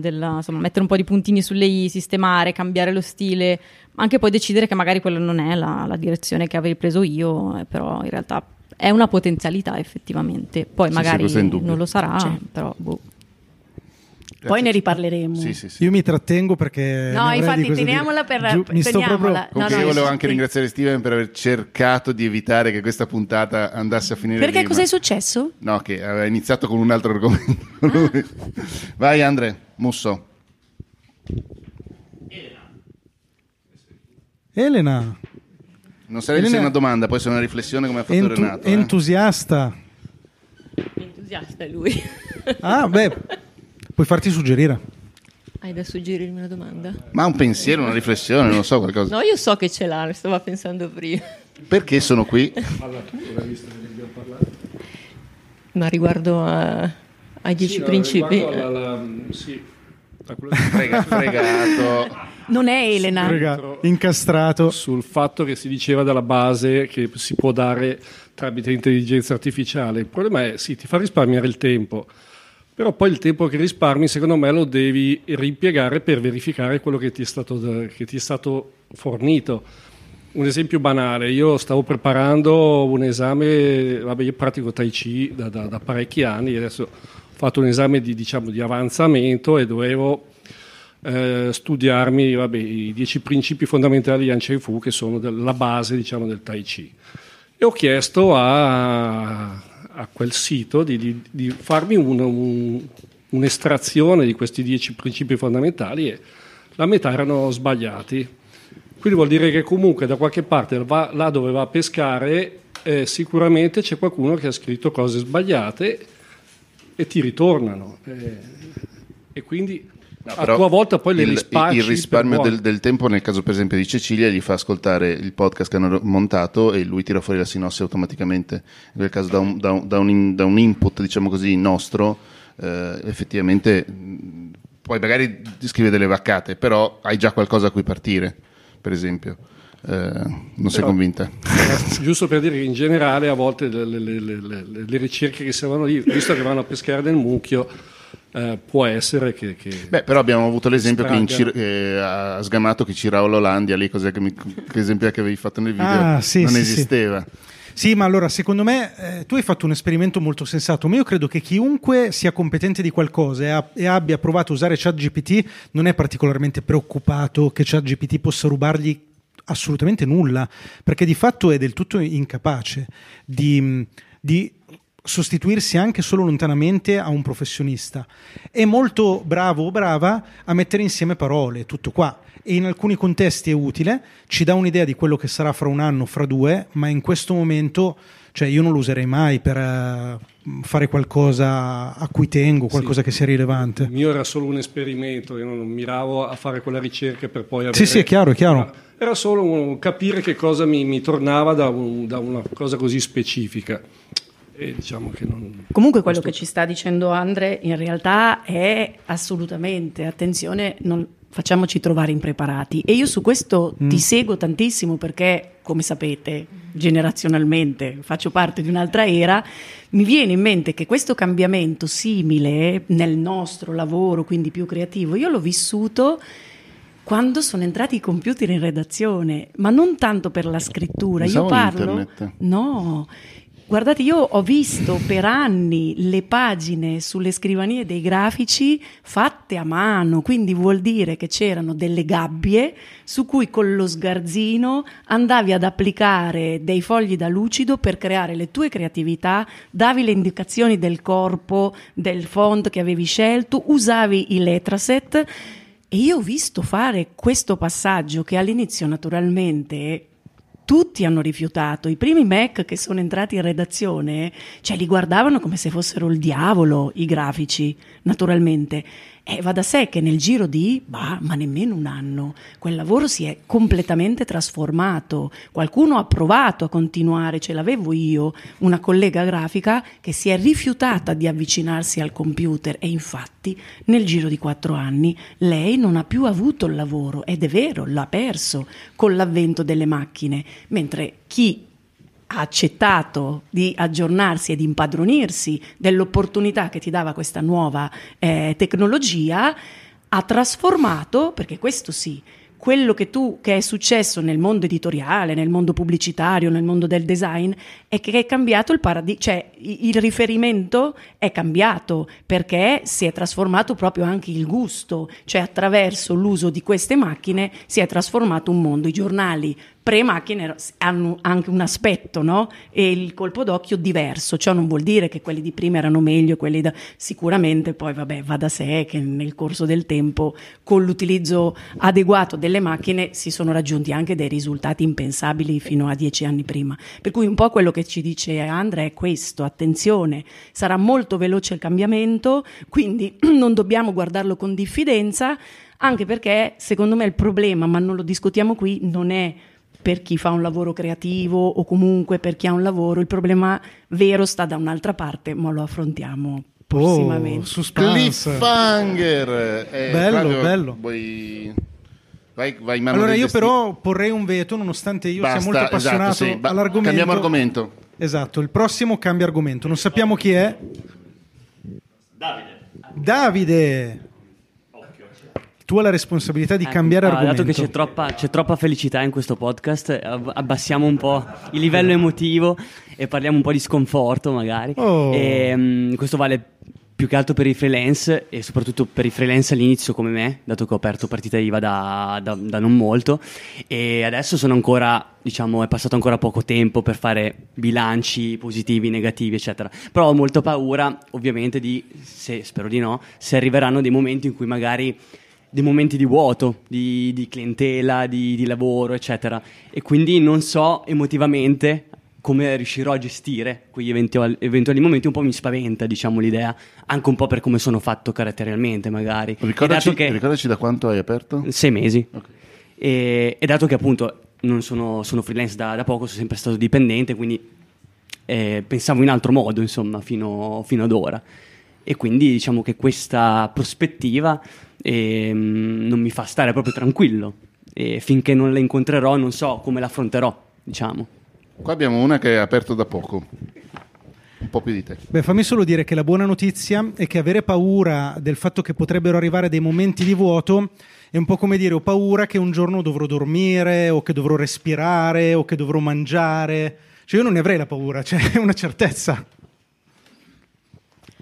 del- insomma, mettere un po' di puntini sulle i, sistemare, cambiare lo stile, anche poi decidere che magari quella non è la, la direzione che avrei preso io, eh, però in realtà è una potenzialità effettivamente. Poi Sì, sì, magari indubbio. non lo sarà, Sì. però boh. Poi ne riparleremo. Sì, sì, sì. Io mi trattengo perché... No, infatti teniamola dire. per- Giù, mi sto proprio... No, Comunque no, io volevo sì. anche ringraziare Steven per aver cercato di evitare che questa puntata andasse a finire Perché lì, cos'è ma- successo? No, che aveva iniziato con un altro argomento. lui. Vai Andre, Musso. Elena, Non sarei Elena- se una domanda, può essere una riflessione come ha fatto entu- Renato. eh. entusiasta. Entusiasta è lui. Ah, beh, puoi farti suggerire. Hai da suggerirmi una domanda? Ma un pensiero, una riflessione, non lo so, qualcosa. No, io so che ce l'ha, ne stavo pensando prima. Perché sono qui? Ma riguardo a- ai dieci Sì, no, principi. riguardo alla- alla- sì, a quello che- Frega- fregato. Non è Elena. Raga, incastrato. sul fatto che si diceva dalla base che si può dare tramite intelligenza artificiale. Il problema è sì, ti fa risparmiare il tempo, però poi il tempo che risparmi secondo me lo devi rimpiegare per verificare quello che ti è stato, che ti è stato fornito. Un esempio banale, io stavo preparando un esame, vabbè io pratico Tai Chi da, da- da parecchi anni adesso ho fatto un esame di, diciamo, di avanzamento e dovevo eh, studiarmi vabbè, i dieci principi fondamentali di Yan Cheng Fu che sono la base diciamo, del Tai Chi. E ho chiesto a, a quel sito di, di- di farmi un- un- un'estrazione di questi dieci principi fondamentali e la metà erano sbagliati. Quindi vuol dire che comunque da qualche parte va- là dove va a pescare eh, sicuramente c'è qualcuno che ha scritto cose sbagliate e ti ritornano. Eh, e quindi No, a tua volta poi le il, rispacci il risparmio del, del tempo, nel caso per esempio di Cecilia, gli fa ascoltare il podcast che hanno montato e lui tira fuori la sinossi automaticamente. In quel caso, da un, da un- da un da un input, diciamo così, nostro, eh, effettivamente poi magari scrive delle vaccate, però hai già qualcosa a cui partire, per esempio. Eh, non sei Però- convinta? Giusto per dire che in generale a volte le, le- le- le- le- le ricerche che servono lì, visto che vanno a pescare nel mucchio, eh, può essere che... che- Beh, però abbiamo avuto l'esempio che. Cir- che ha sgamato che Cirao l'Olandia, lì cos'è che, mi, che esempio che avevi fatto nel video? Ah, sì, non sì, esisteva. Sì, ma allora secondo me eh, tu hai fatto un esperimento molto sensato, ma io credo che chiunque sia competente di qualcosa e, ha- e abbia provato a usare ChatGPT non è particolarmente preoccupato che ChatGPT possa rubargli assolutamente nulla, perché di fatto è del tutto incapace di, di sostituirsi anche solo lontanamente a un professionista. È molto bravo o brava a mettere insieme parole, tutto qua. E in alcuni contesti è utile, ci dà un'idea di quello che sarà fra un anno, fra due, ma in questo momento, cioè io non lo userei mai per eh, fare qualcosa a cui tengo, qualcosa che sia rilevante. Il mio era solo un esperimento, io non miravo a fare quella ricerca per poi avere... Sì, sì, è chiaro, è chiaro. Era solo capire che cosa mi, mi tornava da, un- da una cosa così specifica. E diciamo che non... Comunque quello che ci sta dicendo Andre in realtà è assolutamente, attenzione, non facciamoci trovare impreparati. E io su questo ti seguo tantissimo perché, come sapete, generazionalmente faccio parte di un'altra era, mi viene in mente che questo cambiamento simile nel nostro lavoro, quindi più creativo, io l'ho vissuto quando sono entrati i computer in redazione, ma non tanto per la scrittura, io Pensavo parlo... internet. No, guardate, io ho visto per anni le pagine sulle scrivanie dei grafici fatte a mano, quindi vuol dire che c'erano delle gabbie su cui con lo sgarzino andavi ad applicare dei fogli da lucido per creare le tue creatività, davi le indicazioni del corpo, del font che avevi scelto, usavi i letraset e io ho visto fare questo passaggio che all'inizio naturalmente tutti hanno rifiutato. I primi Mac che sono entrati in redazione, cioè li guardavano come se fossero il diavolo i grafici, naturalmente. E va da sé che nel giro di, bah, ma nemmeno un anno, quel lavoro si è completamente trasformato. Qualcuno ha provato a continuare, ce l'avevo io, una collega grafica che si è rifiutata di avvicinarsi al computer e infatti nel giro di quattro anni lei non ha più avuto il lavoro ed è vero, l'ha perso con l'avvento delle macchine, mentre chi ha accettato di aggiornarsi e di impadronirsi dell'opportunità che ti dava questa nuova eh, tecnologia, ha trasformato, perché questo sì, quello che tu che è successo nel mondo editoriale, nel mondo pubblicitario, nel mondo del design, è che è cambiato il paradigma, cioè il riferimento è cambiato perché si è trasformato proprio anche il gusto, cioè attraverso l'uso di queste macchine si è trasformato un mondo. I giornali pre-macchine hanno anche un aspetto, no? E il colpo d'occhio diverso, ciò non vuol dire che quelli di prima erano meglio, quelli da... sicuramente poi vabbè va da sé che nel corso del tempo con l'utilizzo adeguato delle macchine si sono raggiunti anche dei risultati impensabili fino a dieci anni prima. Per cui un po' quello che ci dice Andrea è questo, attenzione, sarà molto veloce il cambiamento, quindi non dobbiamo guardarlo con diffidenza, anche perché secondo me il problema, ma non lo discutiamo qui, non è per chi fa un lavoro creativo o comunque per chi ha un lavoro, il problema vero sta da un'altra parte, ma lo affrontiamo prossimamente. Oh, suspense. Cliffhanger. Eh, Bello, Flavio, bello. Vuoi... Vai, vai mano Allora io però porrei un veto nonostante io Basta, sia molto esatto, appassionato sì. Ba- all'argomento. Cambiamo argomento. Esatto, il prossimo cambia argomento. Non sappiamo chi è. Davide. Davide. Tu hai la responsabilità di Ecco, cambiare ah, argomento. Dato che c'è troppa, c'è troppa felicità in questo podcast, eh, ab- abbassiamo un po' il livello emotivo e parliamo un po' di sconforto, magari. Oh. E, mm, questo vale più che altro per i freelance e soprattutto per i freelance all'inizio come me, dato che ho aperto partita IVA da, da- da non molto e adesso sono ancora, diciamo, è passato ancora poco tempo per fare bilanci positivi, negativi, eccetera. Però ho molta paura, ovviamente, di, se, spero di no, se arriveranno dei momenti in cui magari dei momenti di vuoto, di, di clientela, di, di lavoro, eccetera. E quindi non so emotivamente come riuscirò a gestire quegli eventuali, eventuali momenti. Un po' mi spaventa, diciamo, l'idea, anche un po' per come sono fatto caratterialmente, magari. Ricordaci, che- ricordaci da quanto hai aperto? sei mesi. Ok. E, e dato che appunto non sono, sono freelance da, da poco, sono sempre stato dipendente, quindi eh, pensavo in altro modo, insomma, fino, fino ad ora. E quindi diciamo che questa prospettiva ehm, non mi fa stare proprio tranquillo. E finché non la incontrerò, non so come l'affronterò, diciamo. Qua abbiamo una che è aperto da poco. Un po' più di te. Beh, fammi solo dire che la buona notizia è che avere paura del fatto che potrebbero arrivare dei momenti di vuoto è un po' come dire ho paura che un giorno dovrò dormire o che dovrò respirare o che dovrò mangiare. Cioè io non ne avrei la paura, cioè è una certezza.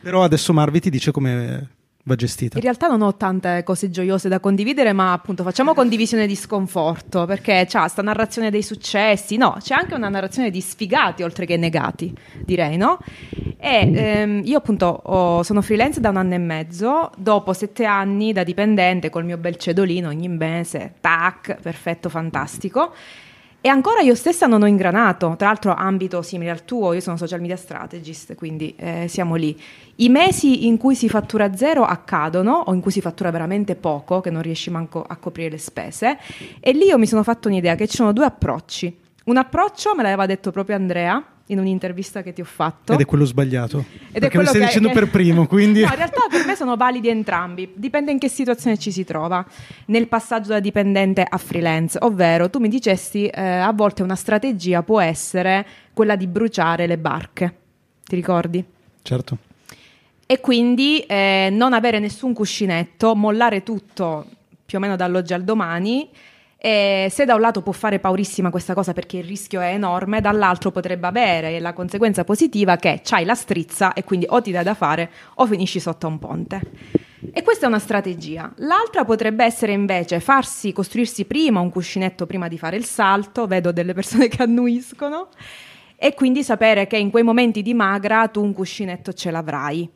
Però adesso Marvi ti dice come va gestita. In realtà non ho tante cose gioiose da condividere, ma appunto facciamo condivisione di sconforto, perché c'è sta narrazione dei successi, no, c'è anche una narrazione di sfigati oltre che negati, direi, no? E ehm, io appunto ho- sono freelance da un anno e mezzo, dopo sette anni da dipendente col mio bel cedolino ogni mese, tac, perfetto, fantastico. E ancora io stessa non ho ingranato, tra l'altro ambito simile al tuo, io sono social media strategist, quindi eh, siamo lì. I mesi in cui si fattura zero accadono o in cui si fattura veramente poco, che non riesci manco a coprire le spese, e lì io mi sono fatto un'idea che ci sono due approcci. Un approccio, me l'aveva detto proprio Andrea, in un'intervista che ti ho fatto. Ed è quello sbagliato. Ed perché è quello lo stai che- dicendo per primo, quindi... No, in realtà per me sono validi entrambi, dipende in che situazione ci si trova nel passaggio da dipendente a freelance, ovvero tu mi dicesti eh, a volte una strategia può essere quella di bruciare le barche, ti ricordi? Certo. E quindi eh, non avere nessun cuscinetto, mollare tutto più o meno dall'oggi al domani. E se da un lato può fare paurissima questa cosa perché il rischio è enorme, dall'altro potrebbe avere la conseguenza positiva che c'hai la strizza e quindi o ti dai da fare o finisci sotto un ponte. E questa è una strategia. L'altra potrebbe essere invece farsi costruirsi prima un cuscinetto prima di fare il salto, vedo delle persone che annuiscono, e quindi sapere che in quei momenti di magra tu un cuscinetto ce l'avrai.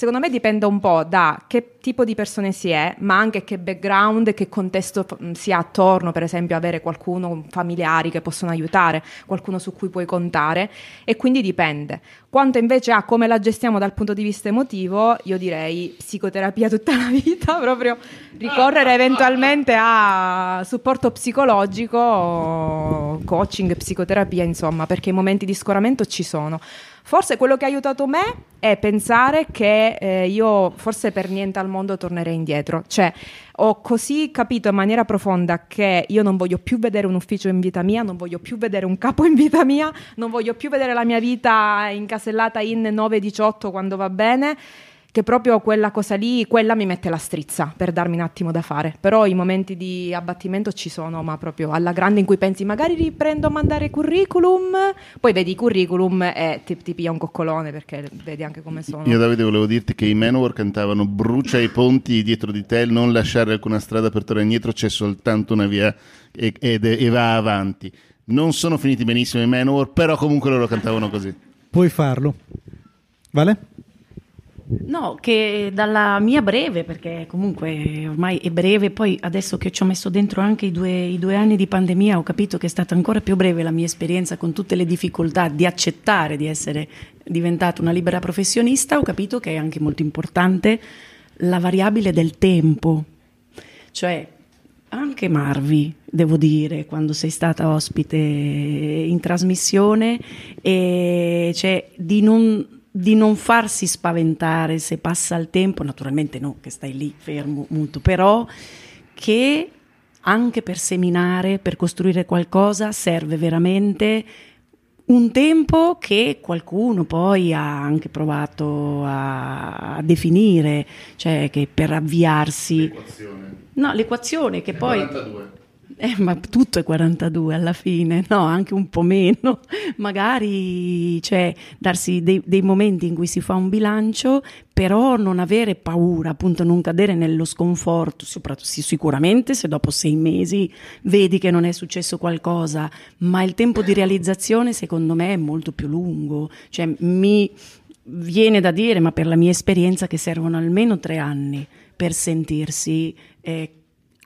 Secondo me dipende un po' da che tipo di persone si è, ma anche che background che contesto si ha attorno, per esempio avere qualcuno, familiari che possono aiutare, qualcuno su cui puoi contare e quindi dipende. Quanto invece a come la gestiamo dal punto di vista emotivo, io direi psicoterapia tutta la vita, proprio ricorrere eventualmente a supporto psicologico, coaching, psicoterapia, insomma, perché i momenti di scoramento ci sono. Forse quello che ha aiutato me è pensare che eh, io forse per niente al mondo tornerei indietro. Cioè, ho così capito in maniera profonda che io non voglio più vedere un ufficio in vita mia, non voglio più vedere un capo in vita mia, non voglio più vedere la mia vita incasellata in 9-18 quando va bene che proprio quella cosa lì, quella mi mette la strizza per darmi un attimo da fare. Però i momenti di abbattimento ci sono, ma proprio alla grande in cui pensi magari riprendo a mandare curriculum, poi vedi i curriculum e ti, ti piglia un coccolone perché vedi anche come sono. Io Davide volevo dirti che i Manowar cantavano brucia i ponti dietro di te, non lasciare alcuna strada per tornare indietro, c'è soltanto una via e, ed- e va avanti. Non sono finiti benissimo i Manowar, però comunque loro cantavano così. Puoi farlo. Vale? No, che dalla mia breve, perché comunque ormai è breve, poi adesso che ci ho messo dentro anche i due, i due anni di pandemia ho capito che è stata ancora più breve la mia esperienza con tutte le difficoltà di accettare di essere diventata una libera professionista, ho capito che è anche molto importante la variabile del tempo. Cioè, anche Marvi, devo dire, quando sei stata ospite in trasmissione, e cioè di non, di non farsi spaventare se passa il tempo, naturalmente no, che stai lì fermo, muto, però che anche per seminare, per costruire qualcosa, serve veramente un tempo che qualcuno poi ha anche provato a, a definire, cioè che per avviarsi... No, l'equazione che poi... Eh, ma tutto è 42 alla fine, no, anche un po' meno. Magari cioè, darsi dei, dei momenti in cui si fa un bilancio, però non avere paura, appunto, non cadere nello sconforto, sicuramente se dopo sei mesi vedi che non è successo qualcosa, ma il tempo di realizzazione secondo me è molto più lungo. Cioè, mi viene da dire, ma per la mia esperienza, che servono almeno tre anni per sentirsi eh,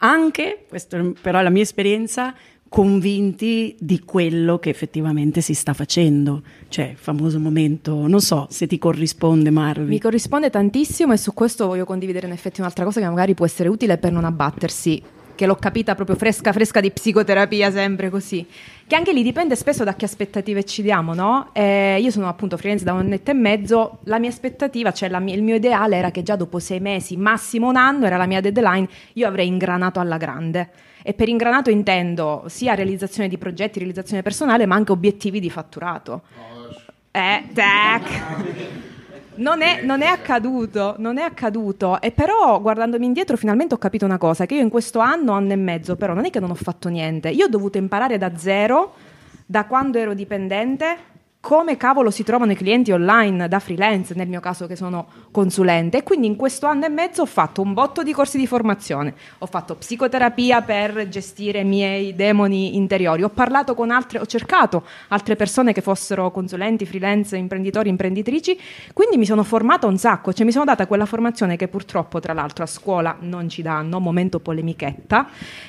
anche, questa però è la mia esperienza, convinti di quello che effettivamente si sta facendo. Cioè, il famoso momento, non so se ti corrisponde Marvi. Mi corrisponde tantissimo e su questo voglio condividere in effetti un'altra cosa che magari può essere utile per non abbattersi, che l'ho capita proprio fresca fresca di psicoterapia, sempre così. Che anche lì dipende spesso da che aspettative ci diamo, no? Eh, io sono appunto freelance da un annetto e mezzo, la mia aspettativa, cioè la mia- il mio ideale era che già dopo sei mesi, massimo un anno, era la mia deadline, io avrei ingranato alla grande. E per ingranato intendo sia realizzazione di progetti, realizzazione personale, ma anche obiettivi di fatturato. Eh, tac. Non è, non è accaduto, non è accaduto. E però, guardandomi indietro, finalmente ho capito una cosa: che io in questo anno, anno e mezzo, però non è che non ho fatto niente. Io ho dovuto imparare da zero, da quando ero dipendente, come cavolo si trovano i clienti online da freelance, nel mio caso che sono consulente. E quindi in questo anno e mezzo ho fatto un botto di corsi di formazione, ho fatto psicoterapia per gestire i miei demoni interiori, ho parlato con altre, ho cercato altre persone che fossero consulenti, freelance, imprenditori, imprenditrici, quindi mi sono formata un sacco, cioè mi sono data quella formazione che purtroppo tra l'altro a scuola non ci danno, momento polemichetta,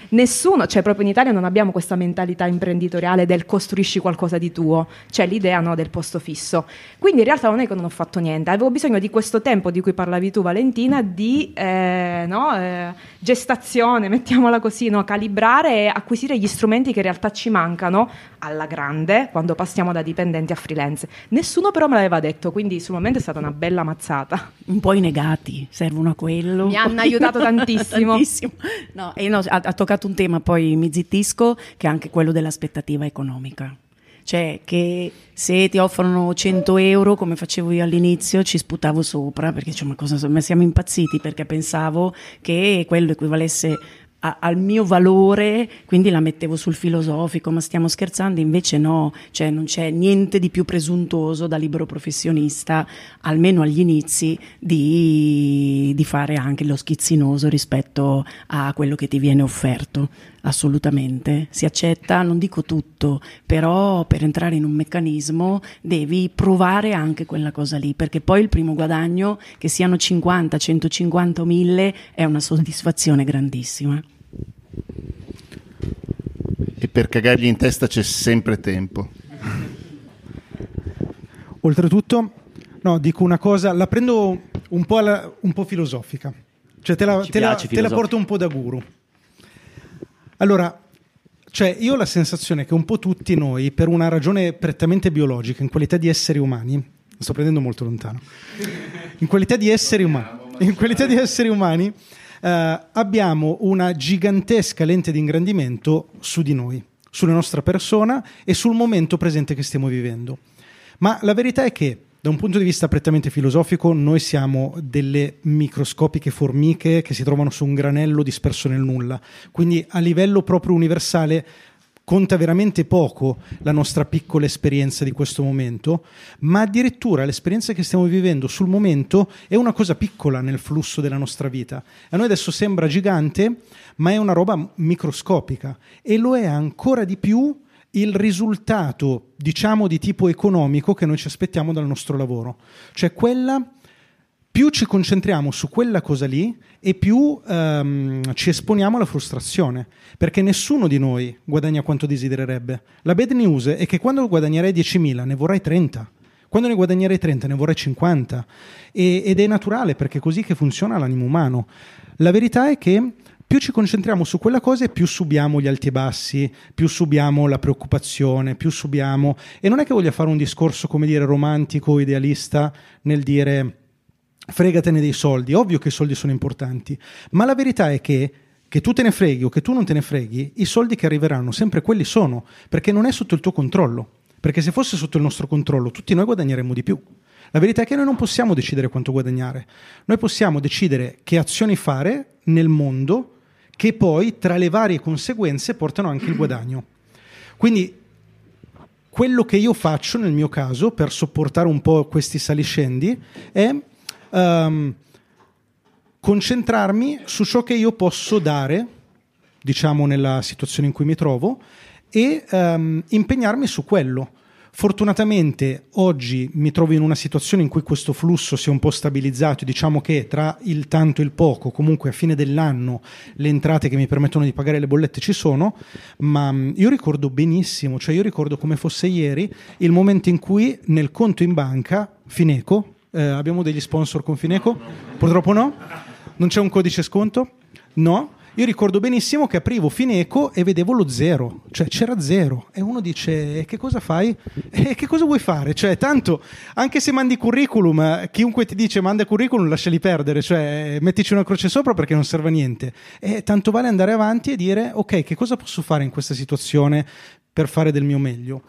nessuno, cioè proprio in Italia non abbiamo questa mentalità imprenditoriale del costruisci qualcosa di tuo, cioè l'idea no, del posto fisso. Quindi in realtà non è che non ho fatto niente, avevo bisogno di questo tempo di cui parlavi tu Valentina, di eh, no, eh, gestazione, mettiamola così, no, calibrare e acquisire gli strumenti che in realtà ci mancano alla grande quando passiamo da dipendenti a freelance. Nessuno però me l'aveva detto, quindi sul momento è stata una bella mazzata. Un po' i negati servono a quello. Mi hanno aiutato tantissimo. Tantissimo. No, e no, ha, ha toccato un tema, poi mi zittisco, che è anche quello dell'aspettativa economica. Cioè che se ti offrono 100 euro, come facevo io all'inizio, ci sputavo sopra perché cioè, ma cosa, ma siamo impazziti perché pensavo che quello equivalesse a- al mio valore, quindi la mettevo sul filosofico, ma stiamo scherzando, invece no, cioè non c'è niente di più presuntuoso da libero professionista, almeno agli inizi, di, di fare anche lo schizzinoso rispetto a quello che ti viene offerto. Assolutamente, si accetta, non dico tutto, però per entrare in un meccanismo devi provare anche quella cosa lì, perché poi il primo guadagno, che siano 50, 150 o 1000, è una soddisfazione grandissima. E per cagargli in testa c'è sempre tempo. Oltretutto, no, dico una cosa, la prendo un po', alla- un po' filosofica, cioè te la, te la- te la porto un po' da guru. Allora, cioè io ho la sensazione che un po' tutti noi, per una ragione prettamente biologica, in qualità di esseri umani, sto prendendo molto lontano, in qualità di esseri umani, in qualità di esseri umani eh, abbiamo una gigantesca lente di ingrandimento su di noi, sulla nostra persona e sul momento presente che stiamo vivendo. Ma la verità è che, da un punto di vista prettamente filosofico, noi siamo delle microscopiche formiche che si trovano su un granello disperso nel nulla. Quindi a livello proprio universale conta veramente poco la nostra piccola esperienza di questo momento, ma addirittura l'esperienza che stiamo vivendo sul momento è una cosa piccola nel flusso della nostra vita. A noi adesso sembra gigante, ma è una roba microscopica e lo è ancora di più il risultato, diciamo, di tipo economico che noi ci aspettiamo dal nostro lavoro. Cioè quella più ci concentriamo su quella cosa lì e più ehm, ci esponiamo alla frustrazione, perché nessuno di noi guadagna quanto desidererebbe. La bad news è che quando guadagnerai 10.000 ne vorrai 30. Quando ne guadagnerai 30 ne vorrai 50 E- ed è naturale perché è così che funziona l'animo umano. La verità è che più ci concentriamo su quella cosa e più subiamo gli alti e bassi, più subiamo la preoccupazione, più subiamo... E non è che voglia fare un discorso, come dire, romantico, idealista, nel dire fregatene dei soldi. Ovvio che i soldi sono importanti, ma la verità è che che tu te ne freghi o che tu non te ne freghi, i soldi che arriveranno sempre quelli sono, perché non è sotto il tuo controllo. Perché se fosse sotto il nostro controllo, tutti noi guadagneremmo di più. La verità è che noi non possiamo decidere quanto guadagnare, noi possiamo decidere che azioni fare nel mondo che poi tra le varie conseguenze portano anche il guadagno. Quindi quello che io faccio nel mio caso per sopportare un po' questi saliscendi è ehm, concentrarmi su ciò che io posso dare, diciamo nella situazione in cui mi trovo, e ehm, impegnarmi su quello. Fortunatamente oggi mi trovo in una situazione in cui questo flusso si è un po' stabilizzato, diciamo che tra il tanto e il poco, comunque a fine dell'anno le entrate che mi permettono di pagare le bollette ci sono, ma mh, io ricordo benissimo, cioè io ricordo come fosse ieri il momento in cui nel conto in banca Fineco, eh, abbiamo degli sponsor con Fineco? Purtroppo no? Non c'è un codice sconto? No? Io ricordo benissimo che aprivo Fineco e vedevo lo zero, cioè c'era zero. E uno dice: "E Che cosa fai? E che cosa vuoi fare? Cioè, tanto anche se mandi curriculum, eh, chiunque ti dice manda curriculum, lasciali perdere, cioè mettici una croce sopra perché non serve a niente. E tanto vale andare avanti e dire: Ok, che cosa posso fare in questa situazione per fare del mio meglio?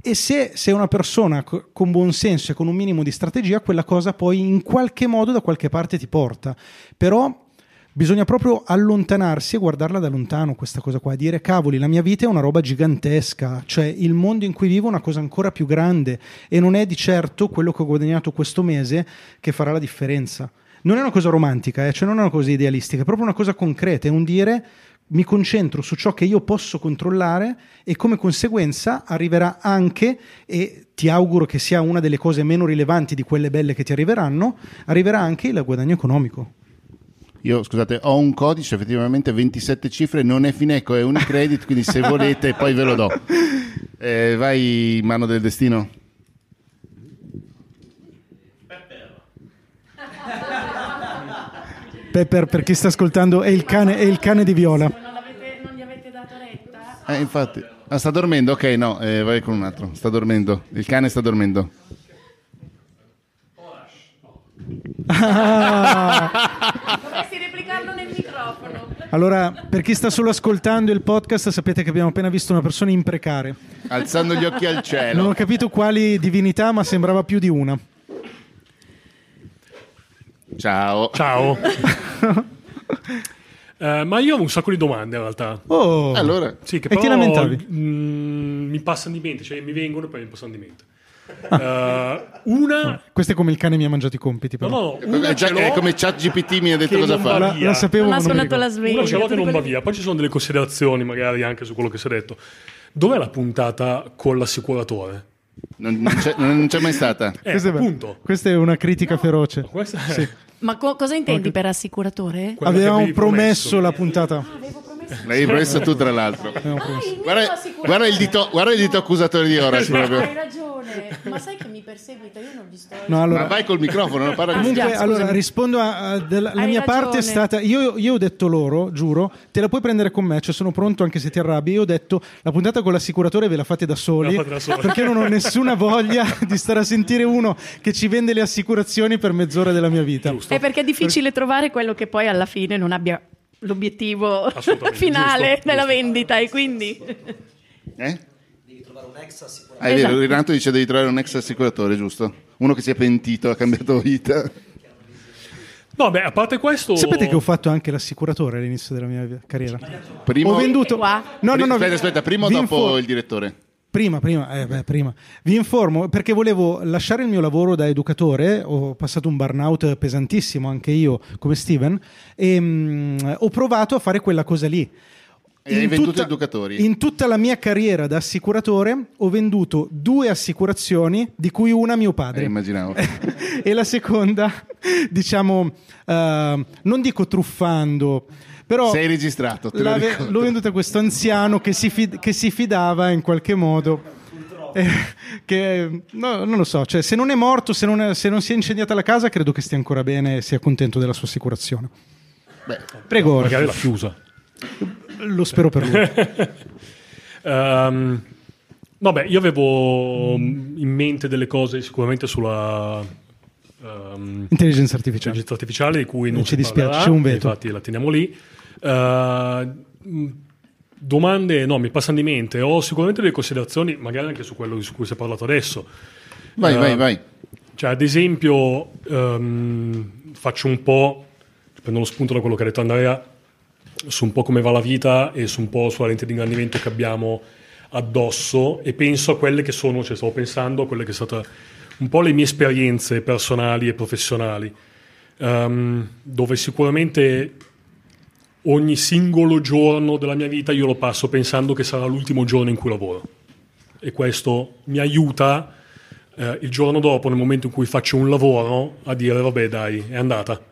E se sei una persona co- con buon senso e con un minimo di strategia, quella cosa poi in qualche modo da qualche parte ti porta. Però bisogna proprio allontanarsi e guardarla da lontano questa cosa qua, dire cavoli, la mia vita è una roba gigantesca, cioè il mondo in cui vivo è una cosa ancora più grande e non è di certo quello che ho guadagnato questo mese che farà la differenza. Non è una cosa romantica, eh, cioè non è una cosa idealistica, è proprio una cosa concreta, è un dire mi concentro su ciò che io posso controllare e come conseguenza arriverà anche, e ti auguro che sia una delle cose meno rilevanti di quelle belle che ti arriveranno, arriverà anche il guadagno economico. Io, scusate, ho un codice, effettivamente 27 cifre, non è Fineco, è Unicredit, quindi se volete poi ve lo do. Eh, vai, mano del destino. Pepper, per chi sta ascoltando, è il cane, è il cane di Viola. Non, gli avete dato retta? Eh, infatti. Ah, sta dormendo? Ok, no, eh, vai con un altro. Sta dormendo. Il cane sta dormendo. Ah. Dovresti replicarlo nel microfono. Allora, per chi sta solo ascoltando il podcast, sapete che abbiamo appena visto una persona imprecare. Alzando gli occhi al Non cielo. ho capito quali divinità, ma sembrava più di una. Ciao. Ciao. Eh, ma io ho un sacco di domande in realtà. Oh, Allora. Sì, che E ti però, lamentavi? mm, mi passano di mente, cioè mi vengono e poi mi passano di mente. Ah. Eh, una... questo è come il cane mi ha mangiato i compiti. No, Però. no, È una già- è come ChatGPT mi ha detto cosa non va fare. La, via. la sapevo, Non ha suonato la sveglia. Una ce l'ho che non va via. Poi ci sono delle considerazioni magari anche su quello che si è detto. Dov'è la puntata con l'assicuratore? Non, non c'è, non c'è mai stata. Eh, Questa è, appunto. questa è una critica feroce. Questa è Ma co- cosa intendi per assicuratore? quella che Avevamo avevi promesso la puntata. L'hai promesso tu, tra l'altro. Promesso. Guarda, guarda il dito, guarda il dito accusatore di Horace Hai ragione, ma sai che mi perseguita? Io non gli sto. No, allora, Ma vai col microfono, non parla Comunque, Già, allora rispondo a, a della- la Hai mia parte è ragione. stata. Io, io ho detto loro, giuro, te la puoi prendere con me, cioè sono pronto anche se ti arrabbi. Io ho detto la puntata con l'assicuratore ve la fate da soli. La fate da soli. Perché io non ho nessuna voglia di stare a sentire uno che ci vende le assicurazioni per mezz'ora della mia vita. È perché è difficile trovare quello che poi alla fine non abbia l'obiettivo finale giusto, della giusto. vendita e quindi Eh? Devi trovare un ex assicurato. Ah, è vero, Esatto. Renato dice devi trovare un ex assicuratore, giusto? Uno che si è pentito, ha cambiato vita. No, beh, a parte questo... Sapete che ho fatto anche l'assicuratore all'inizio della mia carriera? Primo, Ho venduto. Qua? No, no, no. aspetta, aspetta, prima o dopo infor- il direttore? Prima, prima, eh, beh, prima. Vi informo perché volevo lasciare il mio lavoro da educatore, ho passato un burnout pesantissimo anche io come Steven e mm, ho provato a fare quella cosa lì. E hai venduto educatori? In tutta la mia carriera da assicuratore ho venduto due assicurazioni, di cui una a mio padre. Eh, immaginavo. e la seconda, diciamo, eh, non dico truffando, però Sei registrato, te lo ricordo. l'ho venduta a questo anziano che si, fid- che si fidava in qualche modo. Eh, che no, non lo so, cioè, se non è morto, se non, è- se non si è incendiata la casa, credo che stia ancora bene e sia contento della sua assicurazione. Beh, Prego. Magari l'ha chiusa. Lo spero per lui. Ehm, vabbè, io avevo in mente delle cose sicuramente sulla ehm, Intelligenza artificiale. intelligenza artificiale di cui non Ci dispiace, parlerà, c'è un veto. Infatti la teniamo lì. Mh, domande, no, mi passano di mente. Ho sicuramente delle considerazioni, magari anche su quello su cui si è parlato adesso. vai, Eh, vai, vai. Cioè, ad esempio, ehm, faccio un po', prendo lo spunto da quello che ha detto Andrea, su un po' come va la vita e su un po' sulla lente di ingrandimento che abbiamo addosso e penso a quelle che sono, cioè stavo pensando a quelle che sono state un po' le mie esperienze personali e professionali, ehm, dove sicuramente ogni singolo giorno della mia vita io lo passo pensando che sarà l'ultimo giorno in cui lavoro e questo mi aiuta eh, il giorno dopo, nel momento in cui faccio un lavoro, a dire vabbè dai, è andata.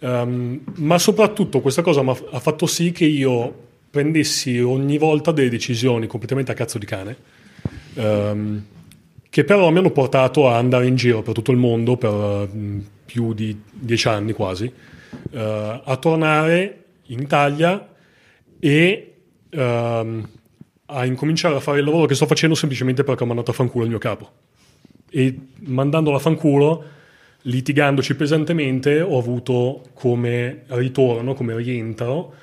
Ehm, ma soprattutto questa cosa ha fatto sì che io prendessi ogni volta delle decisioni completamente a cazzo di cane, ehm, che però mi hanno portato a andare in giro per tutto il mondo per mm, più di dieci anni quasi, eh, a tornare in Italia e ehm, a incominciare a fare il lavoro che sto facendo semplicemente perché ho mandato a fanculo il mio capo. E mandandolo a fanculo, litigandoci pesantemente, ho avuto come ritorno, come rientro,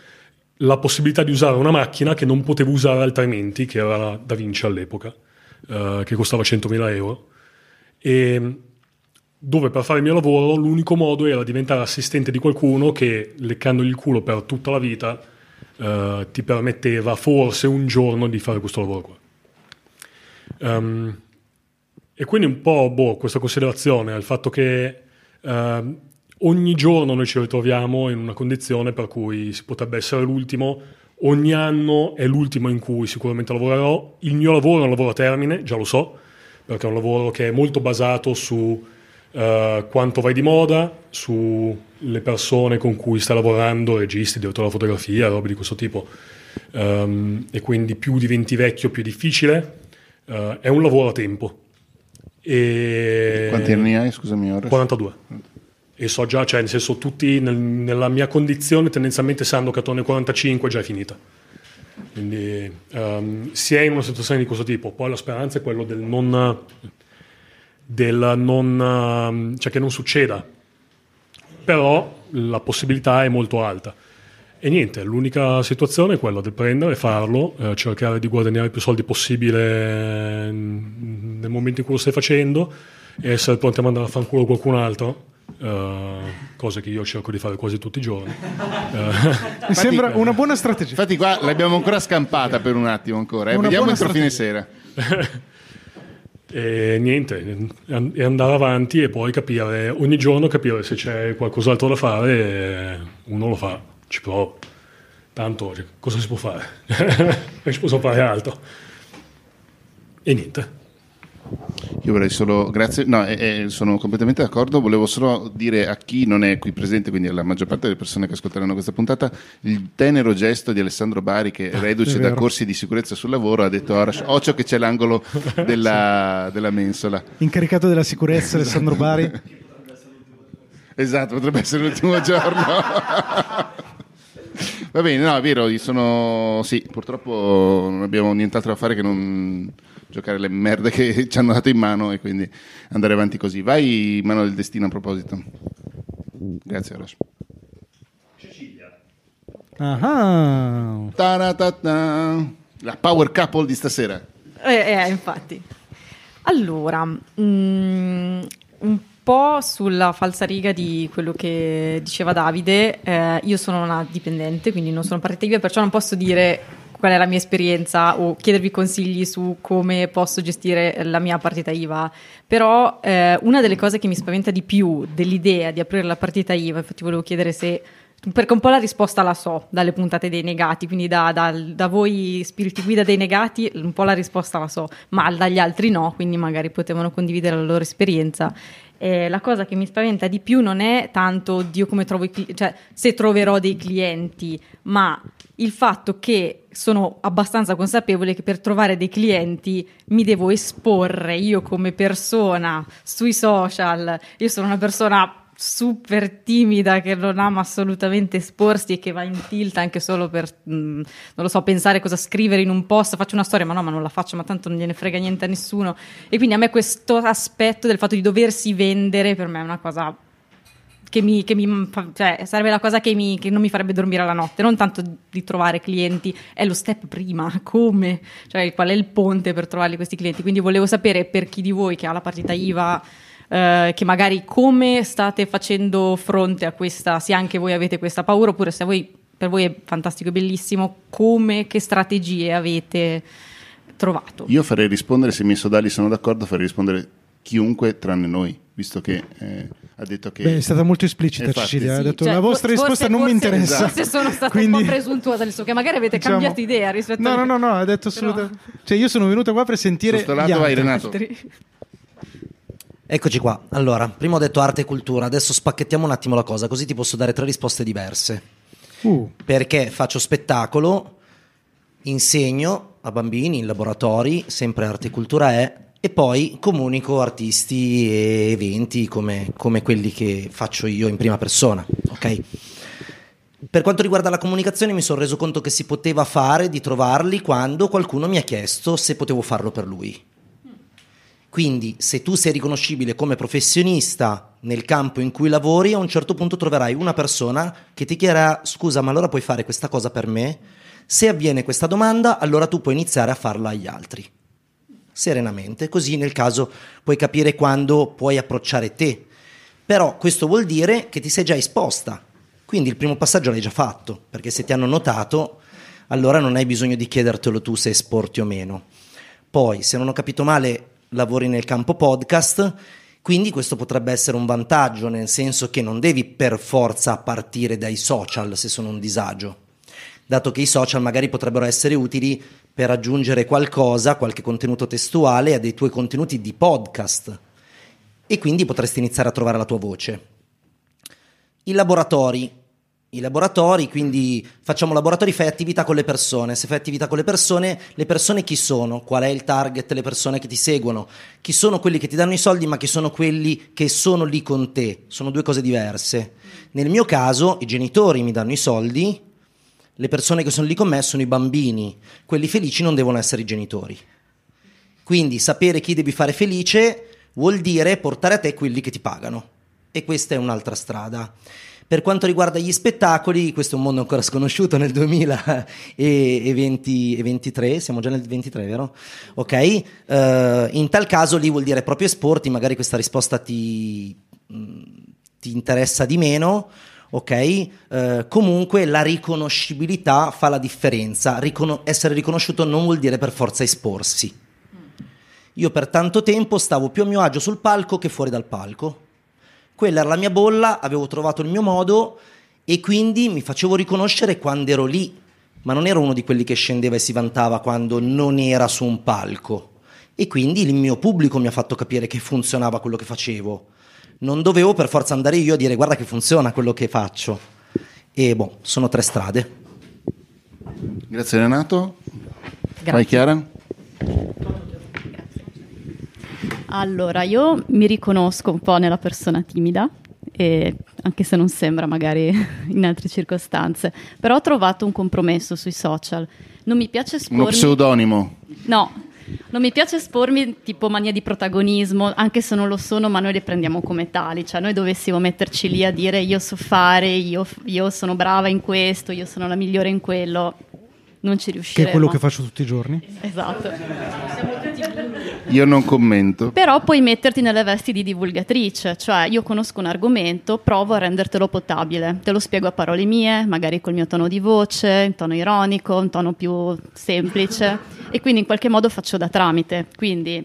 la possibilità di usare una macchina che non potevo usare altrimenti, che era la Da Vinci all'epoca, eh, che costava 100.000 euro. E dove per fare il mio lavoro l'unico modo era diventare assistente di qualcuno che, leccandogli il culo per tutta la vita, eh, ti permetteva forse un giorno di fare questo lavoro qua. Ehm, e quindi un po' boh, questa considerazione al fatto che ehm, ogni giorno noi ci ritroviamo in una condizione per cui si potrebbe essere l'ultimo, ogni anno è l'ultimo in cui sicuramente lavorerò. Il mio lavoro è un lavoro a termine, già lo so, perché è un lavoro che è molto basato su eh, quanto vai di moda, sulle persone con cui stai lavorando, registi, direttore della fotografia, robe di questo tipo. Ehm, e quindi più diventi vecchio più è difficile. Eh, è un lavoro a tempo. E... Quanti anni hai, scusami ora? 42. E so già, cioè, nel senso, tutti nel- nella mia condizione tendenzialmente sanno che attorno ai 45 già è finita. Quindi ehm, si è in una situazione di questo tipo. Poi la speranza è quello del non, del non ehm, cioè che non succeda. Però la possibilità è molto alta. E niente, l'unica situazione è quella di prendere, farlo, eh, cercare di guadagnare più soldi possibile mm, nel momento in cui lo stai facendo e essere pronti a mandare a fanculo qualcun altro, eh, cosa che io cerco di fare quasi tutti i giorni. Eh, Mi sembra una buona strategia. Infatti qua l'abbiamo ancora scampata per un attimo ancora. eh. Vediamo entro fine sera. E niente, e andare avanti e poi capire, ogni giorno capire se c'è qualcos'altro da fare, e uno lo fa, ci prova. Tanto cioè, cosa si può fare? non ci posso fare altro. E niente. Io vorrei solo, grazie, no, eh, eh, sono completamente d'accordo, volevo solo dire a chi non è qui presente, quindi alla maggior parte delle persone che ascolteranno questa puntata, il tenero gesto di Alessandro Bari che reduce è da corsi di sicurezza sul lavoro ha detto Arash, occhio che c'è l'angolo della, della mensola. Incaricato della sicurezza Alessandro Bari. Esatto, potrebbe essere l'ultimo giorno. Va bene, no, è vero, io sono... Sì, purtroppo non abbiamo nient'altro da fare che non giocare le merde che ci hanno dato in mano e quindi andare avanti così. Vai, mano del destino a proposito. Grazie, Arash. Ah. Ta-ra-ta-ta. La power couple di stasera. Eh, eh, infatti. Allora, mm, un po' sulla falsariga di quello che diceva Davide, eh, io sono una dipendente, quindi non sono partita perciò non posso dire qual è la mia esperienza o chiedervi consigli su come posso gestire la mia partita IVA. Però eh, una delle cose che mi spaventa di più dell'idea di aprire la partita IVA, infatti volevo chiedere se perché un po' la risposta la so dalle puntate dei negati, quindi da, da- da voi spiriti guida dei negati un po' la risposta la so, ma dagli altri no, quindi magari potevano condividere la loro esperienza. Eh, la cosa che mi spaventa di più non è tanto Dio come trovo i cli- cioè se troverò dei clienti, ma il fatto che sono abbastanza consapevole che per trovare dei clienti mi devo esporre io come persona sui social. Io sono una persona super timida che non ama assolutamente esporsi e che va in tilt anche solo per mh, non lo so pensare cosa scrivere in un post. Faccio una storia ma no ma non la faccio ma tanto non gliene frega niente a nessuno. E quindi a me questo aspetto del fatto di doversi vendere per me è una cosa che mi, che mi cioè, sarebbe la cosa che, mi- che non mi farebbe dormire la notte, non tanto di trovare clienti, è lo step prima, come, cioè qual è il ponte per trovarli questi clienti. Quindi volevo sapere per chi di voi che ha la partita IVA, eh, che magari come state facendo fronte a questa, se anche voi avete questa paura, oppure se voi, per voi è fantastico e bellissimo, come, che strategie avete trovato. Io farei rispondere, se i miei sodali sono d'accordo, farei rispondere chiunque tranne noi, visto che eh, ha detto che... Beh, è stata molto esplicita. Cecilia, ha Sì, detto Cioè, la vostra forse- risposta non mi forse- interessa. Forse sono stata Quindi- un po' presuntuosa, nel senso che magari avete Diciamo- cambiato idea rispetto No, a... no, no, no, ha detto assolutamente. Cioè, io sono venuto qua per sentire. Sto lato vai, altri. Eccoci qua. Allora, prima ho detto arte e cultura, adesso spacchettiamo un attimo la cosa, così ti posso dare tre risposte diverse. Uh, Perché faccio spettacolo, insegno a bambini in laboratori, sempre arte e cultura è, e poi comunico artisti e eventi come, come quelli che faccio io in prima persona, ok? Per quanto riguarda la comunicazione mi sono reso conto che si poteva fare di trovarli quando qualcuno mi ha chiesto se potevo farlo per lui. Quindi se tu sei riconoscibile come professionista nel campo in cui lavori, a un certo punto troverai una persona che ti chiederà scusa ma allora puoi fare questa cosa per me? Se avviene questa domanda, allora tu puoi iniziare a farla agli altri. Serenamente, così nel caso puoi capire quando puoi approcciare te. Però questo vuol dire che ti sei già esposta. Quindi il primo passaggio l'hai già fatto, perché se ti hanno notato, allora non hai bisogno di chiedertelo tu se esporti o meno. Poi, se non ho capito male, lavori nel campo podcast, quindi questo potrebbe essere un vantaggio, nel senso che non devi per forza partire dai social se sono un disagio, dato che i social magari potrebbero essere utili per aggiungere qualcosa, qualche contenuto testuale a dei tuoi contenuti di podcast. E quindi potresti iniziare a trovare la tua voce. I laboratori i laboratori, quindi facciamo laboratori, fai attività con le persone. Se fai attività con le persone, le persone chi sono? Qual è il target? Le persone che ti seguono? Chi sono quelli che ti danno i soldi, ma chi sono quelli che sono lì con te? Sono due cose diverse. Nel mio caso, i genitori mi danno i soldi, le persone che sono lì con me sono i bambini. Quelli felici non devono essere i genitori. Quindi sapere chi devi fare felice vuol dire portare a te quelli che ti pagano. E questa è un'altra strada. Per quanto riguarda gli spettacoli, questo è un mondo ancora sconosciuto nel 2023, siamo già nel 23, vero? Ok, Eh, in tal caso lì vuol dire proprio esporti, magari questa risposta ti, mh, ti interessa di meno, ok? Eh, comunque la riconoscibilità fa la differenza, Ricono- essere riconosciuto non vuol dire per forza esporsi. Io per tanto tempo stavo più a mio agio sul palco che fuori dal palco. Quella era la mia bolla, avevo trovato il mio modo e quindi mi facevo riconoscere quando ero lì, ma non ero uno di quelli che scendeva e si vantava quando non era su un palco. E quindi il mio pubblico mi ha fatto capire che funzionava quello che facevo. Non dovevo per forza andare io a dire guarda che funziona quello che faccio. E boh, sono tre strade. Grazie Renato. Grazie. Vai Chiara. Allora, io mi riconosco un po' nella persona timida, e anche se non sembra magari in altre circostanze, però ho trovato un compromesso sui social. Non mi piace espormi... Uno pseudonimo. No, non mi piace espormi tipo mania di protagonismo, anche se non lo sono, ma noi le prendiamo come tali. Cioè, noi dovessimo metterci lì a dire io so fare, io, io sono brava in questo, io sono la migliore in quello. Non ci Che riusciremo. è quello che faccio tutti i giorni. Esatto. Io non commento. Però puoi metterti nelle vesti di divulgatrice, cioè io conosco un argomento, provo a rendertelo potabile, te lo spiego a parole mie, magari col mio tono di voce, in tono ironico, un tono più semplice. E quindi in qualche modo faccio da tramite, quindi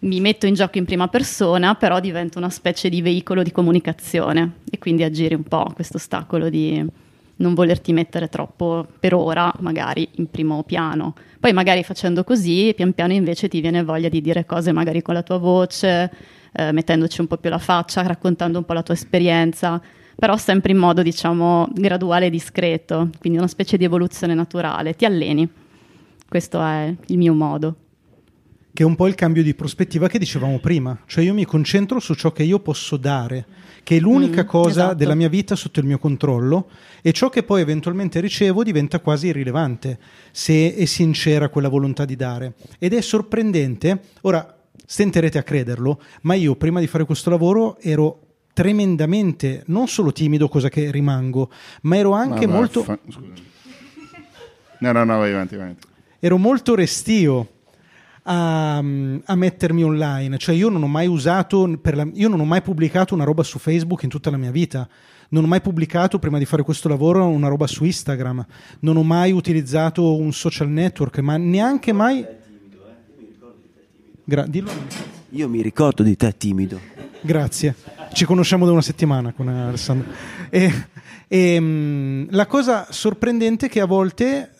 mi metto in gioco in prima persona, però divento una specie di veicolo di comunicazione. E quindi aggiri un po' questo ostacolo di non volerti mettere troppo per ora, magari in primo piano. Poi magari facendo così, pian piano invece ti viene voglia di dire cose magari con la tua voce, eh, mettendoci un po' più la faccia, raccontando un po' la tua esperienza, però sempre in modo, diciamo, graduale e discreto, quindi una specie di evoluzione naturale. Ti alleni. Questo è il mio modo. Che è un po' il cambio di prospettiva che dicevamo prima. Cioè io mi concentro su ciò che io posso dare, che è l'unica Mm, cosa esatto. della mia vita sotto il mio controllo e ciò che poi eventualmente ricevo diventa quasi irrilevante se è sincera quella volontà di dare. Ed è sorprendente, ora stenterete a crederlo, ma io prima di fare questo lavoro ero tremendamente non solo timido, cosa che rimango, ma ero anche Ma molto scusa. No, no, no, vai avanti, vai avanti. ero molto restio a, a mettermi online. Cioè, io non ho mai usato, per la- io non ho mai pubblicato una roba su Facebook in tutta la mia vita. Non ho mai pubblicato prima di fare questo lavoro una roba su Instagram. Non ho mai utilizzato un social network, ma neanche mai. Gra- dillo. Io mi ricordo di te timido. Grazie. Ci conosciamo da una settimana con Alessandro. E, e, mh, la cosa sorprendente è che a volte,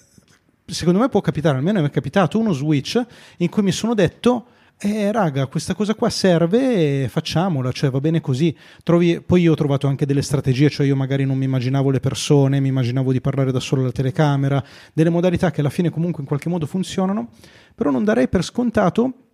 secondo me può capitare, almeno mi è capitato uno switch in cui mi sono detto, eh, raga, questa cosa qua serve facciamola, cioè va bene così. Trovi- poi io ho trovato anche delle strategie, cioè io magari non mi immaginavo le persone, mi immaginavo di parlare da solo alla telecamera, delle modalità che alla fine comunque in qualche modo funzionano, però non darei per scontato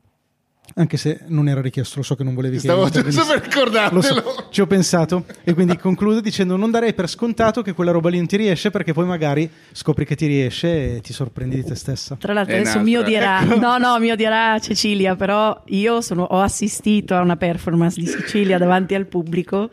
anche se non era richiesto, lo so che non volevi che Stavo intervenissi. giusto per ricordartelo. Lo so, ci ho pensato e quindi concludo dicendo non darei per scontato che quella roba lì non ti riesce perché poi magari scopri che ti riesce e ti sorprendi di te stessa. Tra l'altro È adesso mio dirà, Ecco. no no, mio dirà Cecilia, però io sono- ho assistito a una performance di Cecilia davanti al pubblico.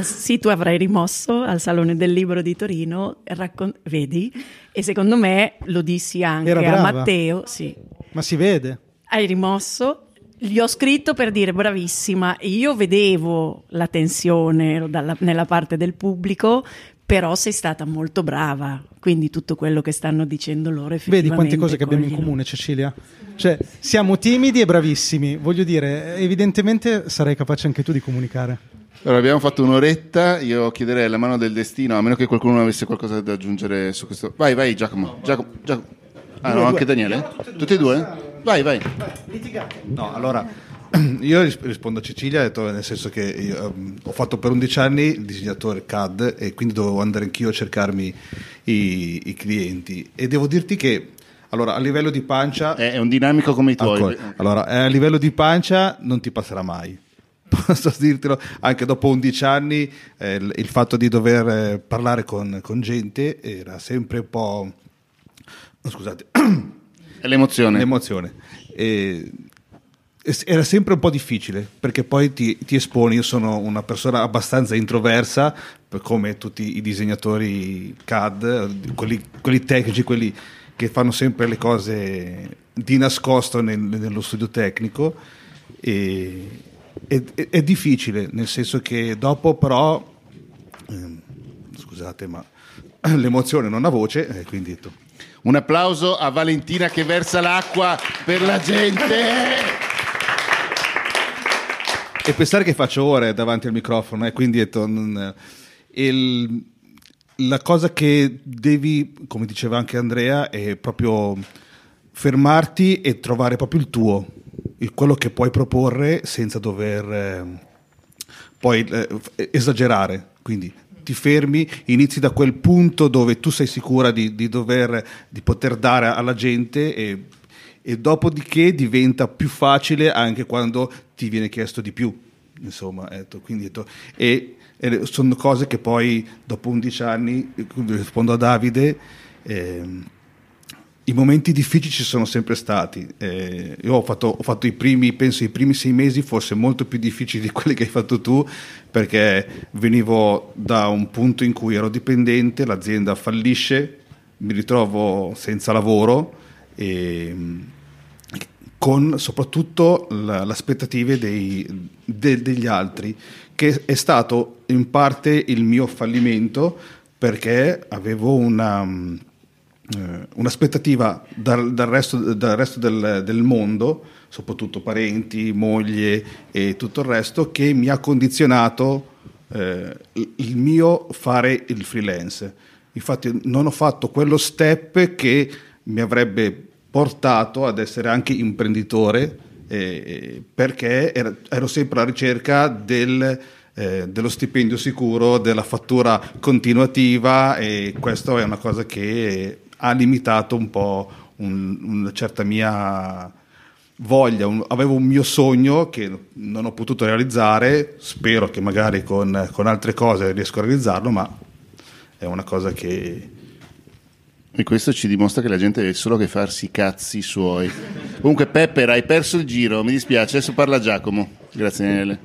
Sì, tu avrai rimosso al Salone del Libro di Torino, raccon- vedi? E secondo me lo dissi anche a. Matteo, sì. Ma si vede. Hai rimosso, gli ho scritto per dire bravissima, io vedevo la tensione dalla- nella parte del pubblico, però sei stata molto brava, quindi tutto quello che stanno dicendo loro Vedi quante cose che abbiamo in comune, Cecilia? Cioè, siamo timidi e bravissimi. Voglio dire, evidentemente sarai capace anche tu di comunicare. Allora, abbiamo fatto un'oretta, io chiederei la mano del destino, a meno che qualcuno avesse qualcosa da aggiungere su questo. Vai, vai Giacomo. Giacomo, Giacomo. Ah no, anche Daniele? Tutti e due? Vai, vai. No, allora io ris- rispondo a Cecilia, detto, nel senso che io, um, ho fatto per 11 anni il disegnatore CAD e quindi dovevo andare anch'io a cercarmi i, i clienti e devo dirti che allora, a livello di pancia... È un dinamico come i tuoi. Ancora. Allora, a livello di pancia non ti passerà mai. Posso dirtelo, anche dopo 11 anni eh, il, il fatto di dover eh, parlare con, con gente era sempre un po'... Scusate. L'emozione. L'emozione. E, era sempre un po' difficile perché poi ti, ti, esponi. Io sono una persona abbastanza introversa, come tutti i disegnatori CAD, quelli, quelli tecnici, quelli che fanno sempre le cose di nascosto nel, nello studio tecnico. E, è, è, difficile, nel senso che dopo però, eh, scusate, ma l'emozione non ha voce, eh, quindi un applauso a Valentina che versa l'acqua per la gente. E pensare che faccio ore davanti al microfono, eh, quindi detto, non, il, la cosa che devi, come diceva anche Andrea, è proprio fermarti e trovare proprio il tuo, il, quello che puoi proporre senza dover eh, poi eh, esagerare. Quindi ti fermi, inizi da quel punto dove tu sei sicura di, di, dover, di poter dare alla gente e e dopodiché diventa più facile anche quando ti viene chiesto di più. Insomma, ecco, quindi, ecco, e, e, sono cose che poi dopo 11 anni, rispondo a Davide, eh, i momenti difficili ci sono sempre stati. Eh, io ho fatto, ho fatto, i primi, penso i primi sei mesi forse molto più difficili di quelli che hai fatto tu, perché venivo da un punto in cui ero dipendente, l'azienda fallisce, mi ritrovo senza lavoro e con soprattutto le aspettative dei, de, degli altri, che è stato in parte il mio fallimento perché avevo una, un'aspettativa dal, dal, resto, dal resto del, del, mondo, soprattutto parenti, moglie e tutto il resto, che mi ha condizionato eh, il mio fare il freelance. Infatti non ho fatto quello step che mi avrebbe portato ad essere anche imprenditore eh, perché ero, ero sempre alla ricerca del, eh, dello stipendio sicuro, della fattura continuativa e questo è una cosa che ha limitato un po' un, una certa mia voglia, un, avevo un mio sogno che non ho potuto realizzare, spero che magari con, con altre cose riesco a realizzarlo, ma è una cosa che e questo ci dimostra che la gente deve solo che farsi i cazzi suoi. Comunque, Pepper, hai perso il giro, mi dispiace. Adesso parla Giacomo. Grazie, Daniele.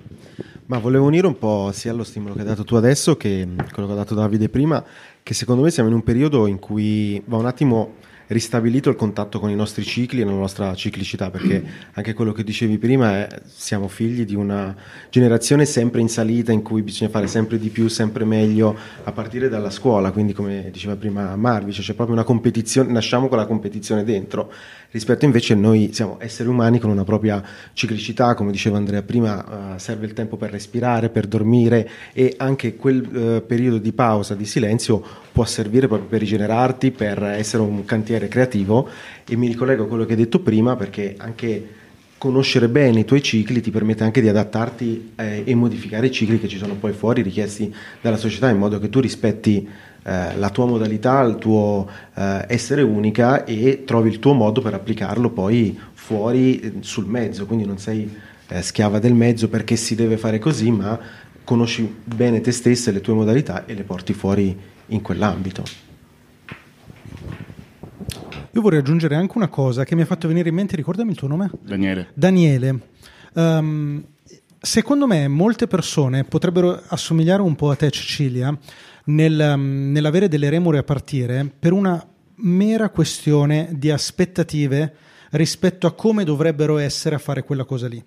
Ma volevo unire un po' sia lo stimolo che hai dato tu adesso che quello che ha dato Davide prima, che secondo me siamo in un periodo in cui va un attimo ristabilito il contatto con i nostri cicli e la nostra ciclicità, perché anche quello che dicevi prima è siamo figli di una generazione sempre in salita in cui bisogna fare sempre di più, sempre meglio, a partire dalla scuola, quindi come diceva prima Marvi, cioè c'è proprio una competizione, nasciamo con la competizione dentro, rispetto invece noi siamo esseri umani con una propria ciclicità, come diceva Andrea prima, uh, serve il tempo per respirare, per dormire e anche quel uh, periodo di pausa, di silenzio può servire proprio per rigenerarti, per essere un cantiere creativo e mi ricollego a quello che hai detto prima perché anche conoscere bene i tuoi cicli ti permette anche di adattarti eh, e modificare i cicli che ci sono poi fuori richiesti dalla società in modo che tu rispetti eh, la tua modalità, il tuo eh, essere unica e trovi il tuo modo per applicarlo poi fuori eh, sul mezzo, quindi non sei eh, schiava del mezzo perché si deve fare così, ma conosci bene te stessa le tue modalità e le porti fuori in quell'ambito. Io vorrei aggiungere anche una cosa che mi ha fatto venire in mente, ricordami il tuo nome? Daniele. Daniele. Um, secondo me molte persone potrebbero assomigliare un po' a te Cecilia nel, um, nell'avere delle remore a partire per una mera questione di aspettative rispetto a come dovrebbero essere a fare quella cosa lì.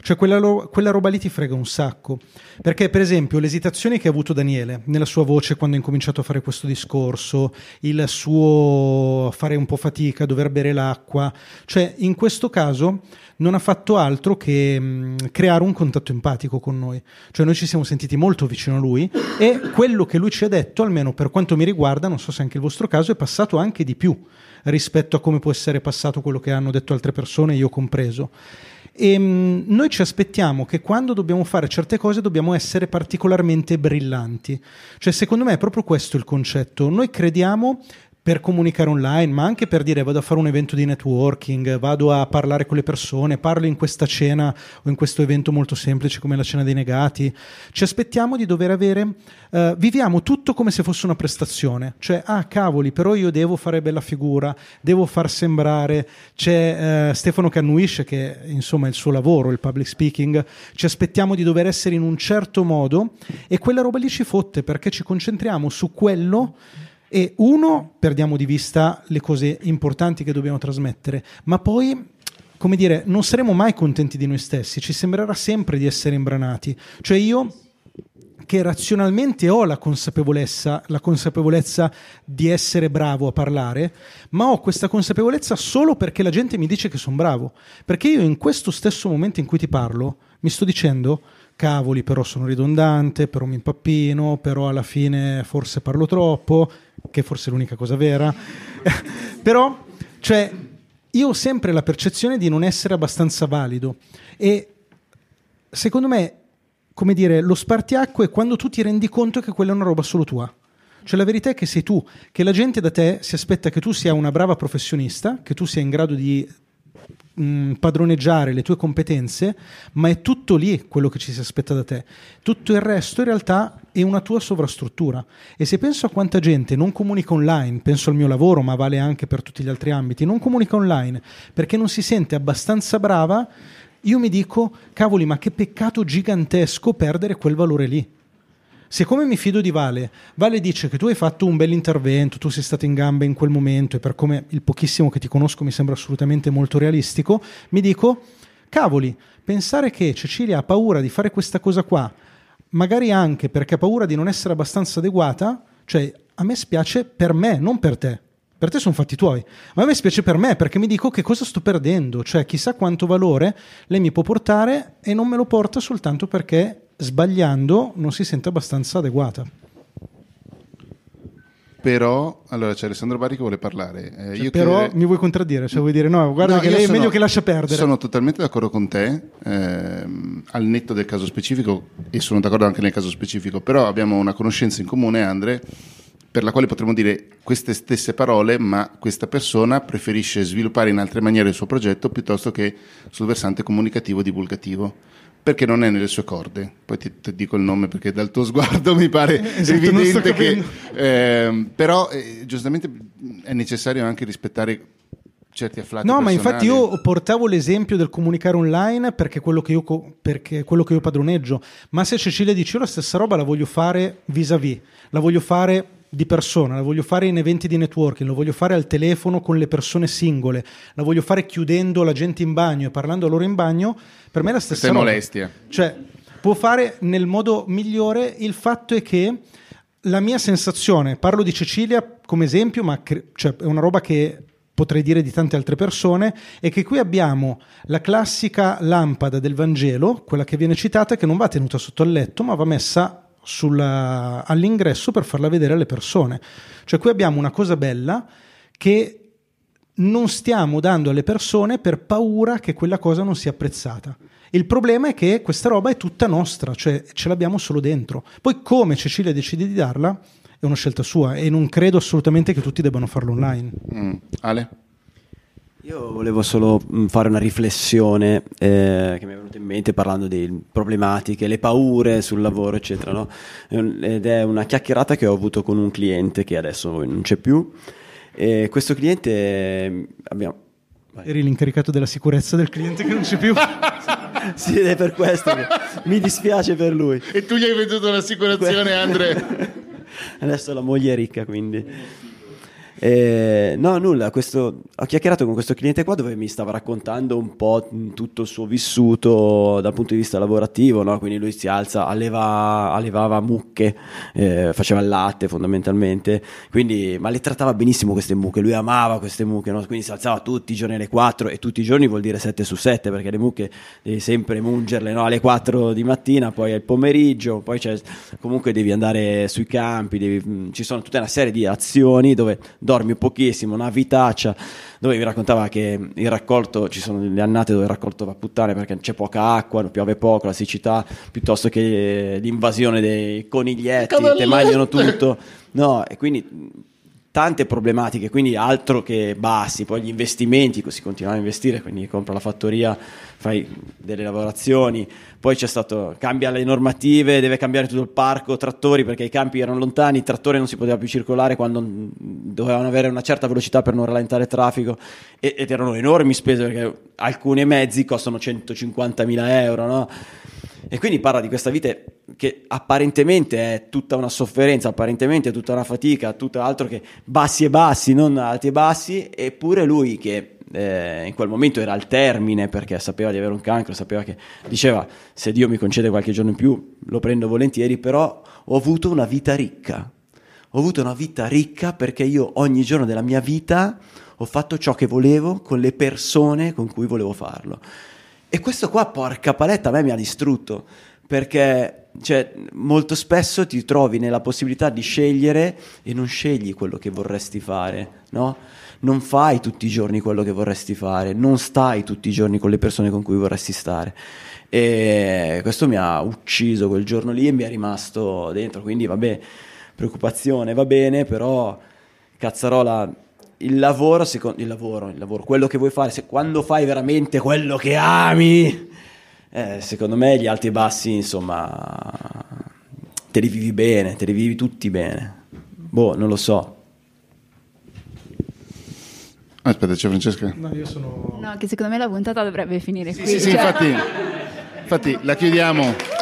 Cioè quella, ro- quella, roba lì ti frega un sacco. Perché per esempio l'esitazione che ha avuto Daniele nella sua voce quando ha incominciato a fare questo discorso, il suo fare un po' fatica, dover bere l'acqua, cioè in questo caso non ha fatto altro che mh, creare un contatto empatico con noi. Cioè noi ci siamo sentiti molto vicino a lui e quello che lui ci ha detto, almeno per quanto mi riguarda, non so se anche il vostro caso, è passato anche di più rispetto a come può essere passato quello che hanno detto altre persone, io compreso. E mh, noi ci aspettiamo che quando dobbiamo fare certe cose dobbiamo essere particolarmente brillanti. Cioè, secondo me è proprio questo il concetto. Noi crediamo per comunicare online, ma anche per dire vado a fare un evento di networking, vado a parlare con le persone, parlo in questa cena o in questo evento molto semplice come la cena dei negati. Ci aspettiamo di dover avere, eh, viviamo tutto come se fosse una prestazione, cioè ah cavoli, però io devo fare bella figura, devo far sembrare, c'è eh, Stefano annuisce che insomma è il suo lavoro, il public speaking, ci aspettiamo di dover essere in un certo modo e quella roba lì ci fotte perché ci concentriamo su quello e uno, perdiamo di vista le cose importanti che dobbiamo trasmettere, ma poi, come dire, non saremo mai contenti di noi stessi, ci sembrerà sempre di essere imbranati. Cioè io che razionalmente ho la consapevolezza, la consapevolezza di essere bravo a parlare, ma ho questa consapevolezza solo perché la gente mi dice che sono bravo. Perché io in questo stesso momento in cui ti parlo, mi sto dicendo cavoli, però sono ridondante, però mi impappino, però alla fine forse parlo troppo, che forse è l'unica cosa vera. però, cioè, io ho sempre la percezione di non essere abbastanza valido e secondo me, come dire, lo spartiacque è quando tu ti rendi conto che quella è una roba solo tua. Cioè la verità è che sei tu, che la gente da te si aspetta che tu sia una brava professionista, che tu sia in grado di mh, padroneggiare le tue competenze, ma è tutto lì quello che ci si aspetta da te. Tutto il resto in realtà è una tua sovrastruttura. E se penso a quanta gente non comunica online, penso al mio lavoro, ma vale anche per tutti gli altri ambiti, non comunica online perché non si sente abbastanza brava, io mi dico, cavoli, ma che peccato gigantesco perdere quel valore lì. Siccome mi fido di Vale, Vale dice che tu hai fatto un bel intervento, tu sei stato in gambe in quel momento e per come il pochissimo che ti conosco mi sembra assolutamente molto realistico, mi dico, cavoli, pensare che Cecilia ha paura di fare questa cosa qua, magari anche perché ha paura di non essere abbastanza adeguata, cioè a me spiace per me, non per te. Per te sono fatti tuoi, ma a me spiace per me perché mi dico che cosa sto perdendo, cioè chissà quanto valore lei mi può portare e non me lo porta soltanto perché sbagliando non si sente abbastanza adeguata. Però, allora c'è Alessandro Barri che vuole parlare. Eh, Cioè, io però credo- mi vuoi contraddire, cioè vuoi dire no, guarda No, che lei è sono- meglio che lascia perdere. Sono totalmente d'accordo con te, ehm, al netto del caso specifico, e sono d'accordo anche nel caso specifico, però abbiamo una conoscenza in comune, Andre, per la quale potremmo dire queste stesse parole, ma questa persona preferisce sviluppare in altre maniere il suo progetto piuttosto che sul versante comunicativo divulgativo. Perché non è nelle sue corde. Poi ti, ti dico il nome perché dal tuo sguardo mi pare Esatto, evidente che. ehm, però, eh, giustamente, è necessario anche rispettare certi afflati. No, ma personali. infatti io portavo l'esempio del comunicare online perché quello che io, perché è quello che io padroneggio. Ma se Cecilia dice io la stessa roba la voglio fare vis-à-vis, la voglio fare di persona, la voglio fare in eventi di networking, la voglio fare al telefono con le persone singole, la voglio fare chiudendo la gente in bagno e parlando a loro in bagno, per me è la stessa roba. molestia. Cioè, può fare nel modo migliore, il fatto è che la mia sensazione, parlo di Cecilia come esempio, ma cre- cioè, è una roba che potrei dire di tante altre persone, è che qui abbiamo la classica lampada del Vangelo, quella che viene citata, che non va tenuta sotto il letto, ma va messa sulla- all'ingresso per farla vedere alle persone. Cioè qui abbiamo una cosa bella che non stiamo dando alle persone per paura che quella cosa non sia apprezzata. Il problema è che questa roba è tutta nostra, cioè ce l'abbiamo solo dentro. Poi come Cecilia decide di darla è una scelta sua e non credo assolutamente che tutti debbano farlo online. Mm. Ale? Io volevo solo fare una riflessione eh, che mi è venuta in mente parlando di problematiche, le paure sul lavoro, eccetera. no? Ed è una chiacchierata che ho avuto con un cliente che adesso non c'è più. E questo cliente abbiamo. Eri l'incaricato della sicurezza del cliente che non c'è più. sì, ed è per questo che mi dispiace per lui. E tu gli hai venduto l'assicurazione, Andre? Adesso la moglie è ricca, quindi. Eh, no, nulla, questo- ho chiacchierato con questo cliente qua dove mi stava raccontando un po' tutto il suo vissuto dal punto di vista lavorativo, no? quindi lui si alza, alleva- allevava mucche, eh, faceva il latte fondamentalmente, quindi, ma le trattava benissimo queste mucche, lui amava queste mucche, no? quindi si alzava tutti i giorni alle 4 e tutti i giorni vuol dire 7 su 7 perché le mucche devi sempre mungerle no? alle 4 di mattina, poi al pomeriggio, poi comunque devi andare sui campi, devi- mh, ci sono tutta una serie di azioni dove dormi pochissimo, una vitaccia, dove mi raccontava che il raccolto, ci sono le annate dove il raccolto va a puttane perché c'è poca acqua, piove poco, la siccità, piuttosto che l'invasione dei coniglietti, te mangiano tutto. No, e quindi tante problematiche, quindi altro che bassi, poi gli investimenti, si continua a investire, quindi compra la fattoria, fai delle lavorazioni, poi c'è stato, cambia le normative, deve cambiare tutto il parco, trattori perché i campi erano lontani, il trattore non si poteva più circolare quando dovevano avere una certa velocità per non rallentare il traffico. Ed erano enormi spese perché alcuni mezzi costano 150.000 euro, no? E quindi parla di questa vita che apparentemente è tutta una sofferenza, apparentemente è tutta una fatica, tutto altro che bassi e bassi, non alti e bassi, eppure lui che eh, in quel momento era al termine perché sapeva di avere un cancro, sapeva che diceva se Dio mi concede qualche giorno in più lo prendo volentieri, però ho avuto una vita ricca. Ho avuto una vita ricca perché io ogni giorno della mia vita ho fatto ciò che volevo con le persone con cui volevo farlo. E questo qua, porca paletta, a me mi ha distrutto, perché cioè, molto spesso ti trovi nella possibilità di scegliere e non scegli quello che vorresti fare, no? Non fai tutti i giorni quello che vorresti fare, non stai tutti i giorni con le persone con cui vorresti stare. E questo mi ha ucciso quel giorno lì e mi è rimasto dentro, quindi vabbè, preoccupazione va bene, però cazzarola il lavoro, secondo, il lavoro, il lavoro, quello che vuoi fare, se, quando fai veramente quello che ami, eh, secondo me gli alti e bassi, insomma, te li vivi bene, te li vivi tutti bene. Boh, non lo so. Aspetta, c'è Francesca. No, io sono... No, che secondo me la puntata dovrebbe finire qui. Sì, sì, cioè- infatti, infatti la chiudiamo.